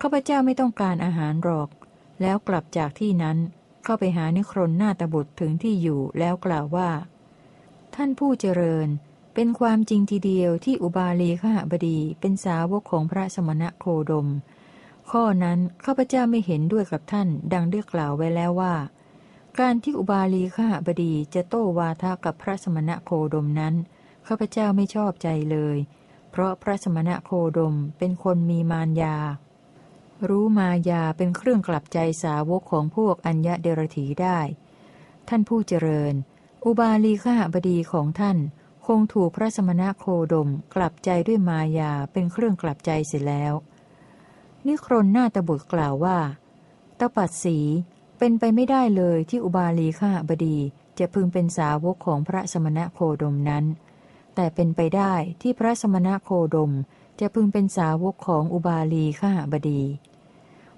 ข้าพเจ้าไม่ต้องการอาหารหรอก แล้วกลับจากที่นั้น เข้าไปหานิครนหน้าตบุตรถึงที่อยู่แล้วกล่าวว่า ท่านผู้เจริญ เป็นความจริงทีเดียวที่อุบาลีขหบดีเป็นสาวกของพระสมณะโคดม ข้อนั้นข้าพเจ้าไม่เห็นด้วยกับท่าน ดังได้กล่าวไว้แล้วว่า การที่อุบาลีขหบดีจะโต้วาทะกับพระสมณะโคดมนั้นข้าพเจ้าไม่ชอบใจเลย เพราะพระสมณะโคดมเป็นคนมีมารยา รู้มายาเป็นเครื่องกลับใจสาวกของพวกอัญญะเดรถีได้ ท่านผู้เจริญ อุบาลีขหบดีของท่านคงถูกพระสมณะโคดมกลับใจด้วยมายาเป็นเครื่องกลับใจเสร็จแล้ว นิครนหน้าตบุตรกล่าวว่าตปัดสี เป็นไปไม่ได้เลยที่อุบาลีข้าบดีจะพึงเป็นสาวกของพระสมณะโคดมนั้น แต่เป็นไปได้ที่พระสมณะโคดมจะพึงเป็นสาวกของอุบาลีข้าบดี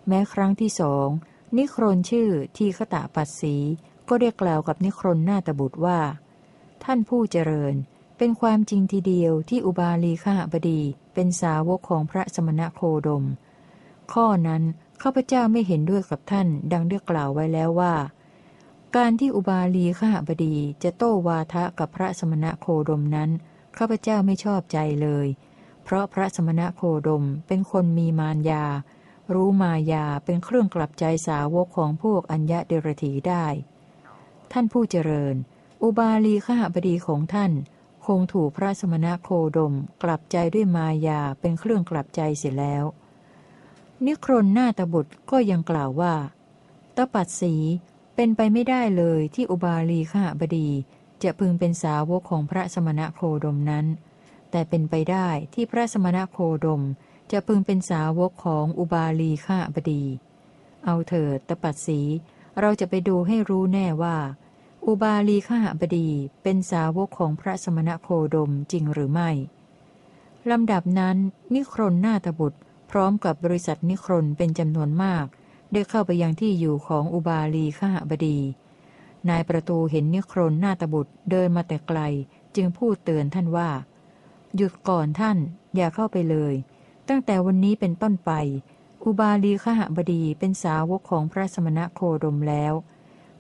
แม้ครั้งที่สองนิครนชื่อทีฆตะปัสสีก็ได้กล่าวกับนิครนนาตบุตรว่า ท่านผู้เจริญ เป็นความจริงทีเดียวที่อุบาลีข้าบดีเป็นสาวกของพระสมณะโคดม ข้อนั้นข้าพเจ้าไม่เห็นด้วยกับท่าน ดังได้กล่าวไว้แล้วว่า การที่อุบาลีข้าบดีจะโต้วาทะกับพระสมณะโคดมนั้นข้าพเจ้าไม่ชอบใจเลย เพราะพระสมณะโคดมเป็นคนมีมารยา รู้มายาเป็นเครื่องกลับใจสาวกของพวกอัญญะเดรถีได้ ท่านผู้เจริญ อุบาลีข้าบดีของท่าน คงถูกพระสมณะโคดมกลับใจด้วยมายาเป็นเครื่องกลับใจเสียแล้ว นิครนหน้าตบุตรก็ยังกล่าวว่า ตปัดสีเป็นไปไม่ได้เลยที่อุบาลีข้าบดีจะพึงเป็นสาวกของพระสมณะโคดมนั้น แต่เป็นไปได้ที่พระสมณะโคดมจะพึงเป็นสาวกของอุบาลีข้าบดี เอาเถิดตปัดสีเราจะไปดูให้รู้แน่ว่า อุบาลีข้าบดีเป็นสาวกของพระสมณะโคดมจริงหรือไม่ ลำดับนั้นนิครนนาตบุตร ร้อมกับบริษัทนิครนเป็นจำนวนมาก ได้เข้าไปยังที่อยู่ของอุบาลีข้าบดี นายประตูเห็นนิครนหน้าตบุตรเดินมาแต่ไกล จึงพูดเตือนท่านว่า หยุดก่อนท่าน อย่าเข้าไปเลย ตั้งแต่วันนี้เป็นต้นไป อุบาลีขหบดีเป็นสาวกของพระสมณโคดมแล้ว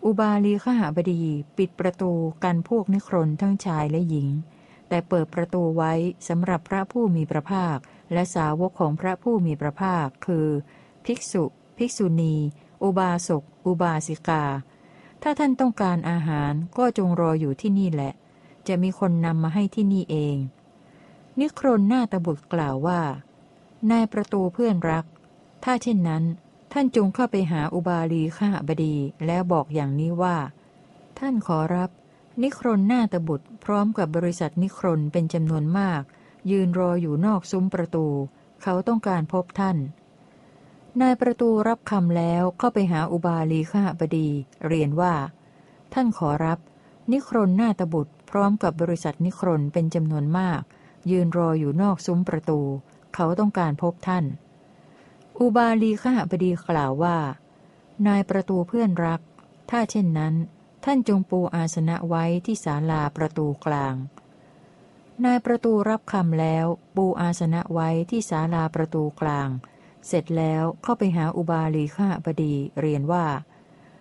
อุบาลีขหบดีปิดประตูกันพวกนิครนทั้งชายและหญิง แต่เปิดประตูไว้สำหรับพระผู้มีพระภาค และสาวกของพระผู้มีพระภาค คือ ภิกษุ ภิกษุณี อุบาสก อุบาสิกา ถ้าท่านต้องการอาหารก็จงรออยู่ที่นี่แหละ จะมีคนนำมาให้ที่นี่เอง นิครนหน้าตบุตรกล่าวว่า นายประตูเพื่อนรัก ถ้าเช่นนั้น ท่านจงเข้าไปหาอุบาลีข้าบดีแล้วบอกอย่างนี้ว่า ท่านขอรับ นิครนหน้าตบุตรพร้อมกับบริษัทนิครนเป็นจำนวนมาก ยืนรออยู่นอกซุ้มประตู เขาต้องการพบท่าน นายประตูรับคำแล้วเข้าไปหาอุบาลีข้าบดี เรียนว่า ท่านขอรับ นิครนหน้าตบุตร พร้อมกับบริษัทนิครนเป็นจำนวนมาก ยืนรออยู่นอกซุ้มประตู เขาต้องการพบท่าน อุบาลีข้าบดีกล่าวว่า นายประตูเพื่อนรัก ถ้าเช่นนั้น ท่านจงปูอาสนะไว้ที่ศาลาประตูกลาง นายประตูรับคำแล้ว ปูอาสนะไว้ที่ศาลาประตูกลาง เสร็จแล้วเข้าไปหาอุบาลีข้าบดีเรียนว่า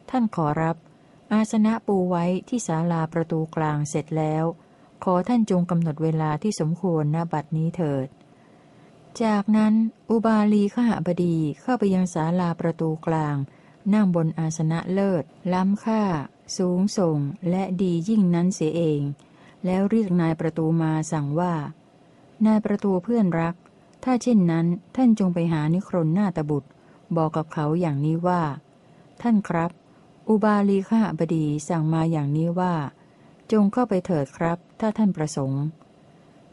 ท่านขอรับ อาสนะปูไว้ที่ศาลาประตูกลางเสร็จแล้ว ขอท่านจงกำหนดเวลาที่สมควรณบัดนี้เถิด จากนั้นอุบาลีข้าบดีเข้าไปยังศาลาประตูกลาง นั่งบนอาสนะเลิศ ล้ำค่า สูงส่งและดียิ่งนั้นเสียเอง แล้วเรียกนายประตูมาสั่งว่า นายประตูเพื่อนรัก ถ้าเช่นนั้นท่านจงไปหานิครนหน้าตบุตร บอกกับเขาอย่างนี้ว่า ท่านครับ อุบาลีข้าบดีสั่งมาอย่างนี้ว่า จงเข้าไปเถิดครับ ถ้าท่านประสงค์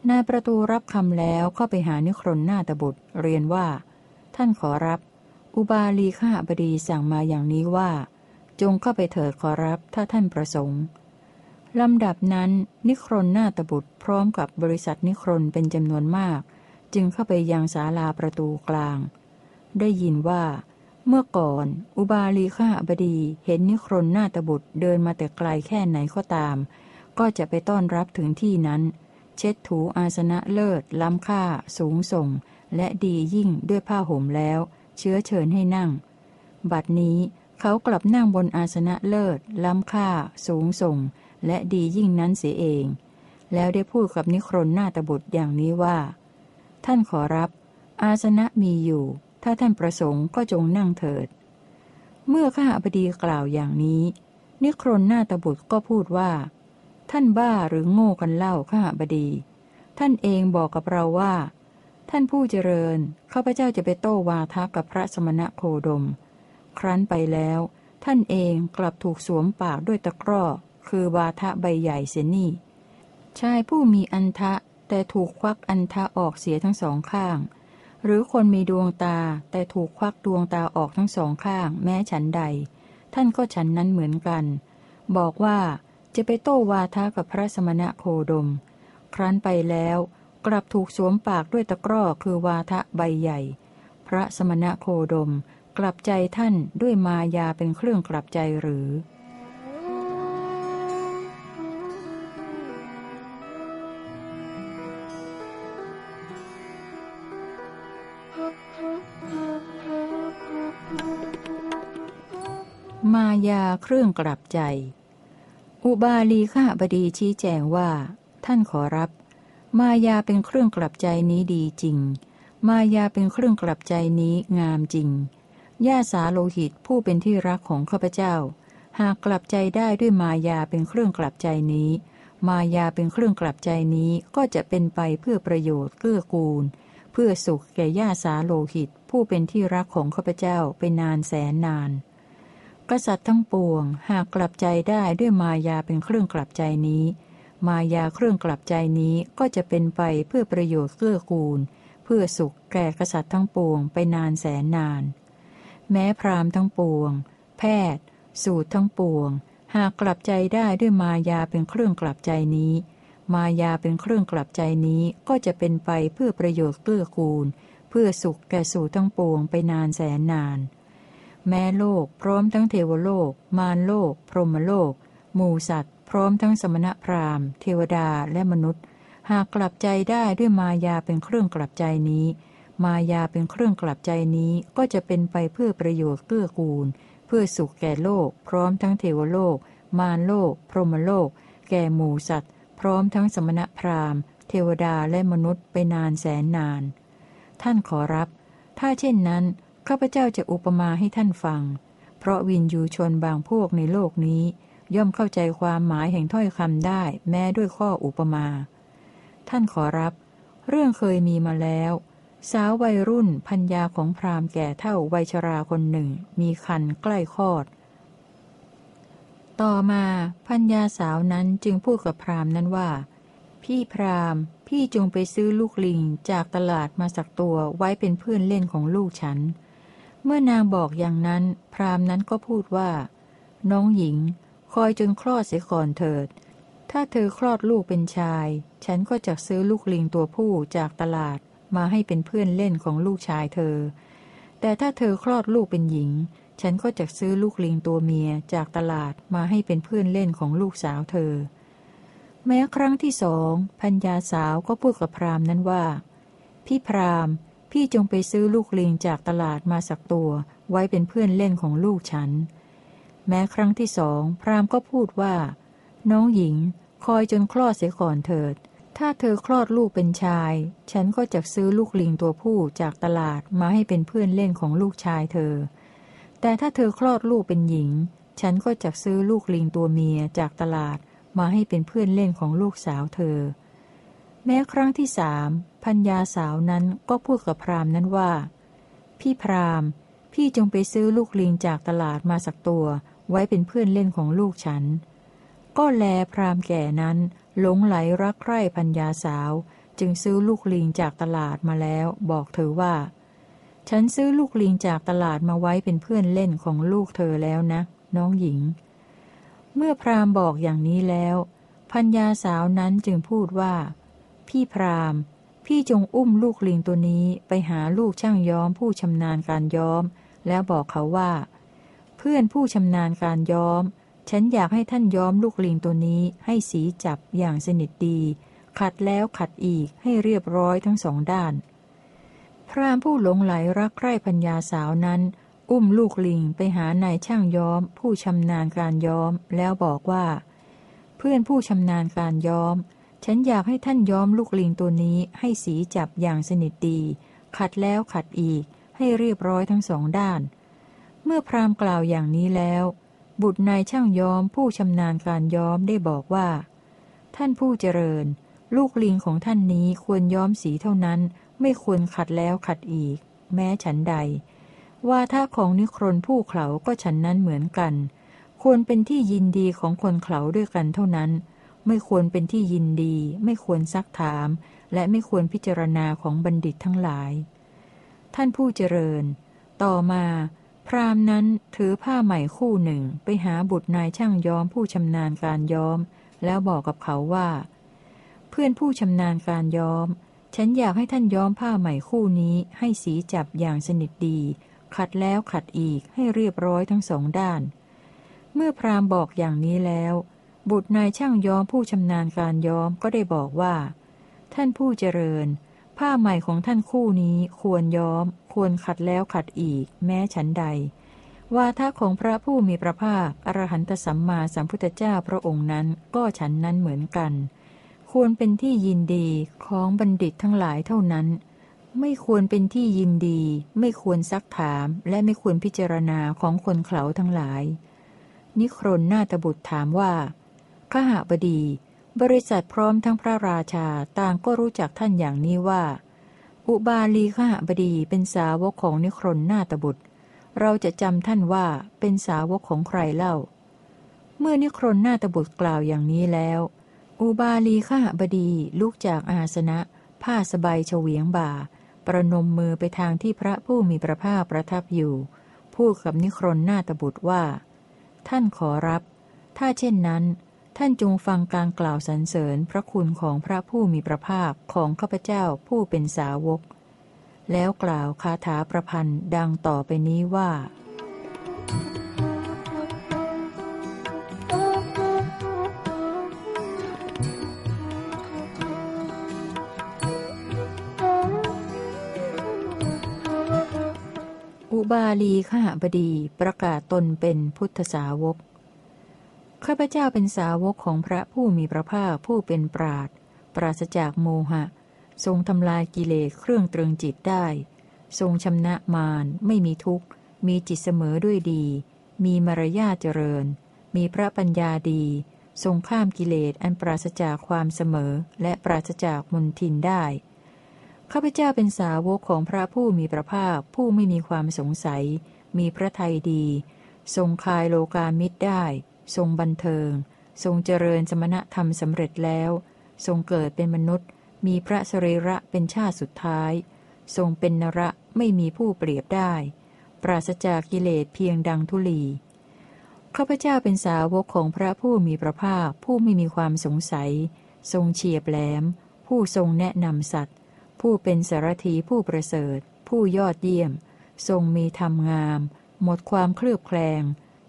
นายประตูรับคำแล้วเข้าไปหานิครนหน้าตบุตร เรียนว่า ท่านขอรับ อุบาลีข้าบดีสั่งมาอย่างนี้ว่า จงเข้าไปเถิดขอรับ ถ้าท่านประสงค์ ลำดับนั้น นิครนหน้าตบุตรพร้อมกับบริษัทนิครนเป็นจำนวนมาก จึงเข้าไปยังศาลาประตูกลาง ได้ยินว่า เมื่อก่อน อุบาลีข้าบดีเห็นนิครนหน้าตบุตรเดินมาแต่ไกลแค่ไหนก็ตาม ก็จะไปต้อนรับถึงที่นั้น เช็ดถูอาสนะเลิศ ล้ำค่า สูงส่ง และดียิ่งด้วยผ้าห่มแล้ว เชื้อเชิญให้นั่ง บัดนี้เขากลับนั่งบนอาสนะเลิศ ล้ำค่า สูงส่ง และดียิ่งนั้นเสียเอง แล้วได้พูดกับนิครนหน้าตบุตรอย่างนี้ว่า ท่านขอรับ อาสนะมีอยู่ ถ้าท่านประสงค์ก็จงนั่งเถิด เมื่อข้าพดีกล่าวอย่างนี้ นิครนหน้าตบุตรก็พูดว่า ท่านบ้าหรือโง่กันเล่าข้าบดี ท่านเองบอกกับเราว่า ท่านผู้เจริญข้าพเจ้าจะไปโต้วาทะกับพระสมณะโคดม ครั้นไปแล้วท่านเองกลับถูกสวมปากด้วยตะกร้อ คือวาทะใบใหญ่เสียนี่ ชายผู้มีอันทะแต่ถูกควักอันทะออกเสียทั้งสองข้าง หรือคนมีดวงตาแต่ถูกควักดวงตาออกทั้งสองข้าง แม้ฉันใด ท่านก็ฉันนั้นเหมือนกัน บอกว่าจะไปโต้วาทะกับพระสมณะโคดม ครั้นไปแล้วกลับถูกสวมปากด้วยตะกร้อคือวาทะใบใหญ่ พระสมณะโคดม กลับใจท่านด้วยมายาเป็นเครื่องกลับใจหรือ มายาเครื่องกลับใจ อุบาลีข้าบดีชี้แจงว่า ท่านขอรับ มายาเป็นเครื่องกลับใจนี้ดีจริง มายาเป็นเครื่องกลับใจนี้งามจริงย่าสาโลหิตผู้เป็นที่รักของข้าพเจ้า หากกลับใจได้ด้วยมายาเป็นเครื่องกลับใจนี้ มายาเป็นเครื่องกลับใจนี้ก็จะเป็นไปเพื่อประโยชน์เกื้อกูล เพื่อสุขแก่ย่าสาโลหิต ผู้เป็นที่รักของข้าพเจ้าเป็นนานแสนนาน กษัตริย์ทั้งปวงหากกลับใจได้ด้วยมายาเป็นเครื่องกลับใจนี้ มายาเครื่องกลับใจนี้ก็จะเป็นไปเพื่อประโยชน์เกื้อกูล เพื่อสุขแก่กษัตริย์ทั้งปวงไปนานแสนนาน แม้พรามทั้งปวง แพทย์ สูตรทั้งปวง หากกลับใจได้ด้วยมายาเป็นเครื่องกลับใจนี้ มายาเป็นเครื่องกลับใจนี้ก็จะเป็นไปเพื่อประโยชน์เกื้อกูล เพื่อสุขแก่สูตรทั้งปวงไปนานแสนนาน แม้โลกพร้อมทั้งเทวโลก มารโลก พรหมโลก หมู่สัตว์ พร้อมทั้งสมณพราหมณ์ เทวดาและมนุษย์ หากกลับใจได้ด้วยมายาเป็นเครื่องกลับใจนี้ มายาเป็นเครื่องกลับใจนี้ก็จะเป็นไปเพื่อประโยชน์เกื้อกูล เพื่อสุขแก่โลก พร้อมทั้งเทวโลก มารโลก พรหมโลก แก่หมู่สัตว์ พร้อมทั้งสมณพราหมณ์ เทวดาและมนุษย์ไปนานแสนนาน ท่านขอรับ ถ้าเช่นนั้น ข้าพเจ้าจะอุปมาให้ท่านฟัง เพราะวินยูชนบางพวกในโลกนี้ ย่อมเข้าใจความหมายแห่งถ้อยคำได้ แม้ด้วยข้ออุปมา ท่านขอรับ เรื่องเคยมีมาแล้ว สาววัยรุ่นพัญญาของพราหมณ์แก่เท่าวัยชราคนหนึ่ง มีคันใกล้คลอด ต่อมาพัญญาสาวนั้นจึงพูดกับพราหมณ์นั้นว่า พี่พราหมณ์ พี่จงไปซื้อลูกลิงจากตลาดมาสักตัวไว้เป็นเพื่อนเล่นของลูกฉัน เมื่อนางบอกอย่างนั้น พราหมณ์นั้นก็พูดว่า น้องหญิง คอยจนคลอดเสียก่อนเถิด ถ้าเธอคลอดลูกเป็นชาย ฉันก็จะซื้อลูกลิงตัวผู้จากตลาดมาให้เป็นเพื่อนเล่นของลูกชายเธอ แต่ถ้าเธอคลอดลูกเป็นหญิง ฉันก็จะซื้อลูกลิงตัวเมียจากตลาดมาให้เป็นเพื่อนเล่นของลูกสาวเธอ แม้ครั้งที่สองพัญญาสาวก็พูดกับพราหมนั้นว่า พี่พราหม พี่จงไปซื้อลูกลิงจากตลาดมาสักตัว ไว้เป็นเพื่อนเล่นของลูกฉัน แม้ครั้งที่สองพรามก็พูดว่า น้องหญิง คอยจนคลอดเสียก่อนเถิด ถ้าเธอคลอดลูกเป็นชาย ฉันก็จะซื้อลูกลิงตัวผู้จากตลาดมาให้เป็นเพื่อนเล่นของลูกชายเธอ แต่ถ้าเธอคลอดลูกเป็นหญิง ฉันก็จะซื้อลูกลิงตัวเมียจากตลาดมาให้เป็นเพื่อนเล่นของลูกสาวเธอ แม้ครั้งที่สาม พัญญาสาวนั้นก็พูดกับพรามนั้นว่า พี่พรามพี่จงไปซื้อลูกลิงจากตลาดมาสักตัว ไว้เป็นเพื่อนเล่นของลูกฉัน ก็แลพรามแก่นั้นหลงไหลรักใคร่พัญญาสาว จึงซื้อลูกลิงจากตลาดมาแล้ว บอกเธอว่า ฉันซื้อลูกลิงจากตลาดมาไว้เป็นเพื่อนเล่นของลูกเธอแล้วนะ น้องหญิง เมื่อพราหมณ์บอกอย่างนี้แล้ว พัญญาสาวนั้นจึงพูดว่า พี่พราหมณ์ พี่จงอุ้มลูกลิงตัวนี้ไปหาลูกช่างย้อมผู้ชำนาญการย้อม แล้วบอกเขาว่า เพื่อนผู้ชำนาญการย้อม ฉันอยากให้ท่านย้อมลูกลิงตัวนี้ให้สีจับอย่างสนิทดี ขัดแล้วขัดอีกให้เรียบร้อยทั้งสองด้าน พรามผู้หลงไหลรักใคร่พัญญาสาวนั้น อุ้มลูกลิงไปหานายช่างย้อม ผู้ชำนาญการย้อม แล้วบอกว่า เพื่อนผู้ชำนาญการย้อม ฉันอยากให้ท่านย้อมลูกลิงตัวนี้ให้สีจับอย่างสนิทดี ขัดแล้วขัดอีก ให้เรียบร้อยทั้งสองด้าน เมื่อพรามกล่าวอย่างนี้แล้ว บุตรนายช่างย้อมผู้ชำนาญการย้อมได้บอกว่า ท่านผู้เจริญ ลูกลิงของท่านนี้ควรย้อมสีเท่านั้น ไม่ควรขัดแล้วขัดอีก แม้ฉันใด ว่าถ้าของนิครนผู้เขาก็ฉันนั้นเหมือนกัน ควรเป็นที่ยินดีของคนเขาด้วยกันเท่านั้น ไม่ควรเป็นที่ยินดี ไม่ควรซักถาม และไม่ควรพิจารณาของบัณฑิตทั้งหลาย ท่านผู้เจริญ ต่อมา พราหมณ์นั้นถือผ้าใหม่คู่หนึ่งไปหาบุตรนายช่างย้อมผู้ชำนาญการย้อม แล้วบอกกับเขาว่า เพื่อนผู้ชำนาญการย้อม ฉันอยากให้ท่านย้อมผ้าใหม่คู่นี้ให้สีจับอย่างสนิทดี ขัดแล้วขัดอีกให้เรียบร้อยทั้งสองด้าน เมื่อพราหมณ์บอกอย่างนี้แล้ว บุตรนายช่างย้อมผู้ชำนาญการย้อมก็ได้บอกว่า ท่านผู้เจริญ ผ้าใหม่ของท่านคู่นี้ควรย้อม ควรขัดแล้วขัดอีก แม้ฉันใด วาทะของพระผู้มีพระภาคอรหันตสัมมาสัมพุทธเจ้าพระองค์นั้นก็ฉันนั้นเหมือนกัน ควรเป็นที่ยินดีของบัณฑิตทั้งหลายเท่านั้น ไม่ควรเป็นที่ยินดี ไม่ควรซักถามและไม่ควรพิจารณาของคนเขาทั้งหลาย นิครนนาตบุตรถามว่า ขหบดี บริษัทพร้อมทั้งพระราชาต่างก็รู้จักท่านอย่างนี้ว่า อุบาลีขหบดีเป็นสาวกของนิครนนาตบุตร เราจะจำท่านว่าเป็นสาวกของใครเล่า เมื่อนิครนนาตบุตรกล่าวอย่างนี้แล้ว อุบาลีขหบดีลุกจากอาสนะ ผ้าสบายเฉวียงบ่า ประนมมือไปทางที่พระผู้มีพระภาคประทับอยู่ พูดกับนิครนนาตบุตรว่า ท่านขอรับ ถ้าเช่นนั้น ท่านจงฟังการกล่าวสรรเสริญพระคุณของพระผู้มีพระภาคของข้าพเจ้าผู้เป็นสาวก แล้วกล่าวคาถาประพันธ์ดังต่อไปนี้ว่า อุบาลีขหบดีประกาศตนเป็นพุทธสาวก ข้าพเจ้าเป็นสาวกของพระผู้มีพระภาคผู้เป็นปราดปราศจากโมหะ ทรงทำลายกิเลสเครื่องตรึงจิตได้ ทรงชำนะมารไม่มีทุกข์ มีจิตเสมอด้วยดี มีมารยาเจริญ มีพระปัญญาดี ทรงข้ามกิเลสอันปราศจากความเสมอและปราศจากมุนทินได้ข้าพเจ้าเป็นสาวกของพระผู้มีพระภาคผู้ไม่มีความสงสัย มีพระทัยดี ทรงคายโลกามิตรได้ ทรงบันเทิง ทรงเจริญสมณธรรมสำเร็จแล้ว ทรงเกิดเป็นมนุษย์ มีพระสรีระเป็นชาติสุดท้าย ทรงเป็นนระไม่มีผู้เปรียบได้ ปราศจากกิเลสเพียงดังทุลีข้าพเจ้าเป็นสาวกของพระผู้มีพระภาคผู้ไม่มีความสงสัย ทรงเฉียบแหลม ผู้ทรงแนะนำสัตว์ ผู้เป็นสารถีผู้ประเสริฐ ผู้ยอดเยี่ยม ทรงมีธรรมงาม หมดความเคลือบแคลง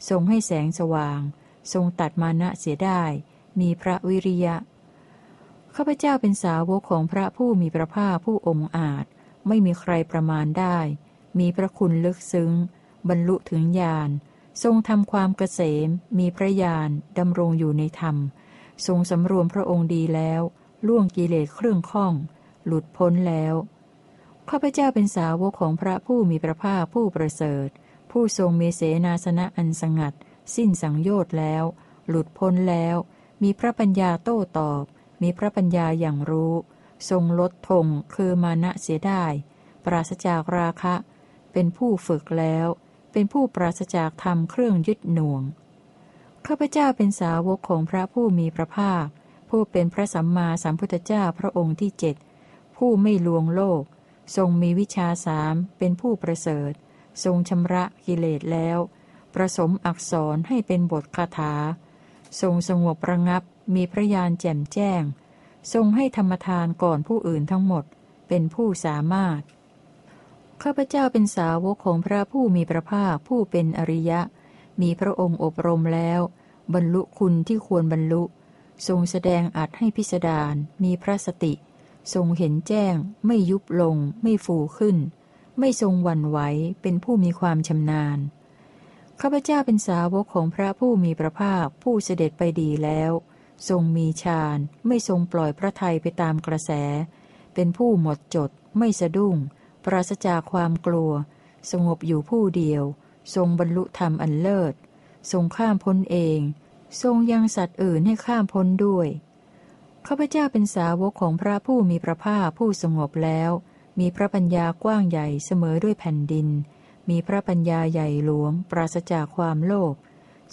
ทรงให้แสงสว่าง ทรงตัดมานะเสียได้ มีพระวิริยะ ข้าพเจ้าเป็นสาวกของพระผู้มีพระภาคผู้องค์อาจ ไม่มีใครประมาณได้ มีพระคุณลึกซึ้ง บรรลุถึงญาณ ทรงทำความเกษม มีพระญาณดำรงอยู่ในธรรม ทรงสำรวมพระองค์ดีแล้ว ล่วงกิเลสเครื่องข้อง หลุดพ้นแล้วข้าพเจ้าเป็นสาวกของพระผู้มีพระภาคผู้ประเสริฐ ผู้ทรงมีเสนาสนะอันสงัด สิ้นสังโยชน์แล้ว หลุดพ้นแล้ว มีพระปัญญาโต้ตอบ มีพระปัญญาอย่างรู้ ทรงลดทงคือมานะเสียได้ ปราศจากราคะ เป็นผู้ฝึกแล้ว เป็นผู้ปราศจากธรรมเครื่องยึดหน่วงข้าพเจ้าเป็นสาวกของพระผู้มีพระภาค ผู้เป็นพระสัมมาสัมพุทธเจ้าพระองค์ที่เจ็ดผู้ไม่ลวงโลก ทรงมีวิชาสามเป็นผู้ประเสริฐ ทรงชำระกิเลสแล้ว ประสมอักษรให้เป็นบทคาถา ทรงสงบระงับ มีพระญาณแจ่มแจ้ง ทรงให้ธรรมทานก่อนผู้อื่นทั้งหมด เป็นผู้สามารถ ข้าพเจ้าเป็นสาวกของพระผู้มีพระภาคผู้เป็นอริยะ มีพระองค์อบรมแล้ว บรรลุคุณที่ควรบรรลุ ทรงแสดงอัดให้พิสดารมีพระสติ ทรงเห็นแจ้ง ไม่ยุบลง ไม่ฟูขึ้น ไม่ทรงวันไหวเป็นผู้มีความชำนาญ ข้าพเจ้าเป็นสาวกของพระผู้มีพระภาคผู้เสด็จไปดีแล้ว ทรงมีฌานไม่ทรงปล่อยพระทัยไปตามกระแส เป็นผู้หมดจด ไม่สะดุ้ง ปราศจากความกลัว สงบอยู่ผู้เดียว ทรงบรรลุธรรมอันเลิศ ทรงข้ามพ้นเอง ทรงยังสัตว์อื่นให้ข้ามพ้นด้วยข้าพเจ้าเป็นสาวกของพระผู้มีพระภาคผู้สงบแล้ว มีพระปัญญากว้างใหญ่เสมอด้วยแผ่นดิน มีพระปัญญาใหญ่หลวง ปราศจากความโลภ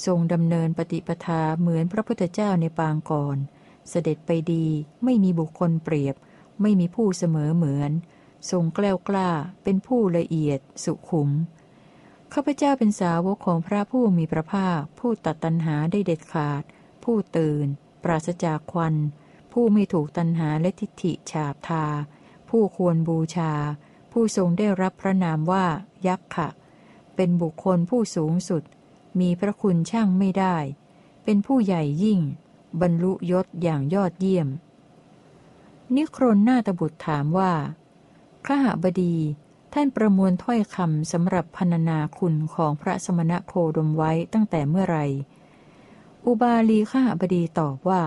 ทรงดำเนินปฏิปทาเหมือนพระพุทธเจ้าในปางก่อน เสด็จไปดีไม่มีบุคคลเปรียบ ไม่มีผู้เสมอเหมือน ทรงแกล้วกล้าเป็นผู้ละเอียดสุขุมข้าพเจ้าเป็นสาวกของพระผู้มีพระภาค ผู้ตัดตัณหาได้เด็ดขาด ผู้ตื่น ปราศจากควัน ผู้ไม่ถูกตัณหาและทิฏฐิฉาบทา ผู้ควรบูชา ผู้ทรงได้รับพระนามว่า ยักษ์ะเป็นบุคคลผู้สูงสุด มีพระคุณช่างไม่ได้ เป็นผู้ใหญ่ยิ่ง บรรลุยศอย่างยอดเยี่ยม นิครนนาตบุตรถามว่าข้าหบดี ท่านประมวลถ้อยคำสำหรับพรรณนาคุณของพระสมณะโคดมไว้ตั้งแต่เมื่อไหร่อุบาลีข้าหบดีตอบว่า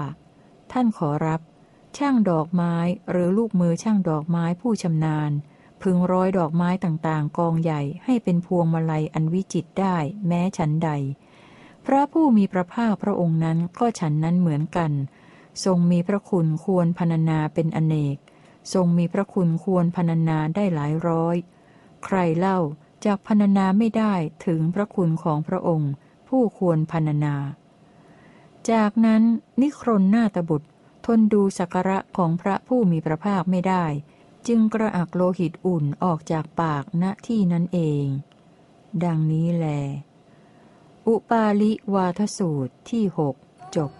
ท่านขอรับ ช่างดอกไม้หรือลูกมือช่างดอกไม้ผู้ชำนาญ พึงร้อยดอกไม้ต่างๆ กองใหญ่ให้เป็นพวงมาลัยอันวิจิตได้ แม้ฉันใด พระผู้มีพระภาคพระองค์นั้นก็ฉันนั้นเหมือนกัน ทรงมีพระคุณควรพรรณนาเป็นอเนก ทรงมีพระคุณควรพรรณนาได้หลายร้อย ใครเล่าจากพรรณนาไม่ได้ถึงพระคุณของพระองค์ ผู้ควรพรรณนา จากนั้นนิครนนาตบุตรทนดูสักการะของพระผู้มีพระภาคไม่ได้ จึงกระอักโลหิตอุ่นออกจากปากณที่นั้นเอง ดังนี้แล อุปาลิวาทสูตรที่หกจบ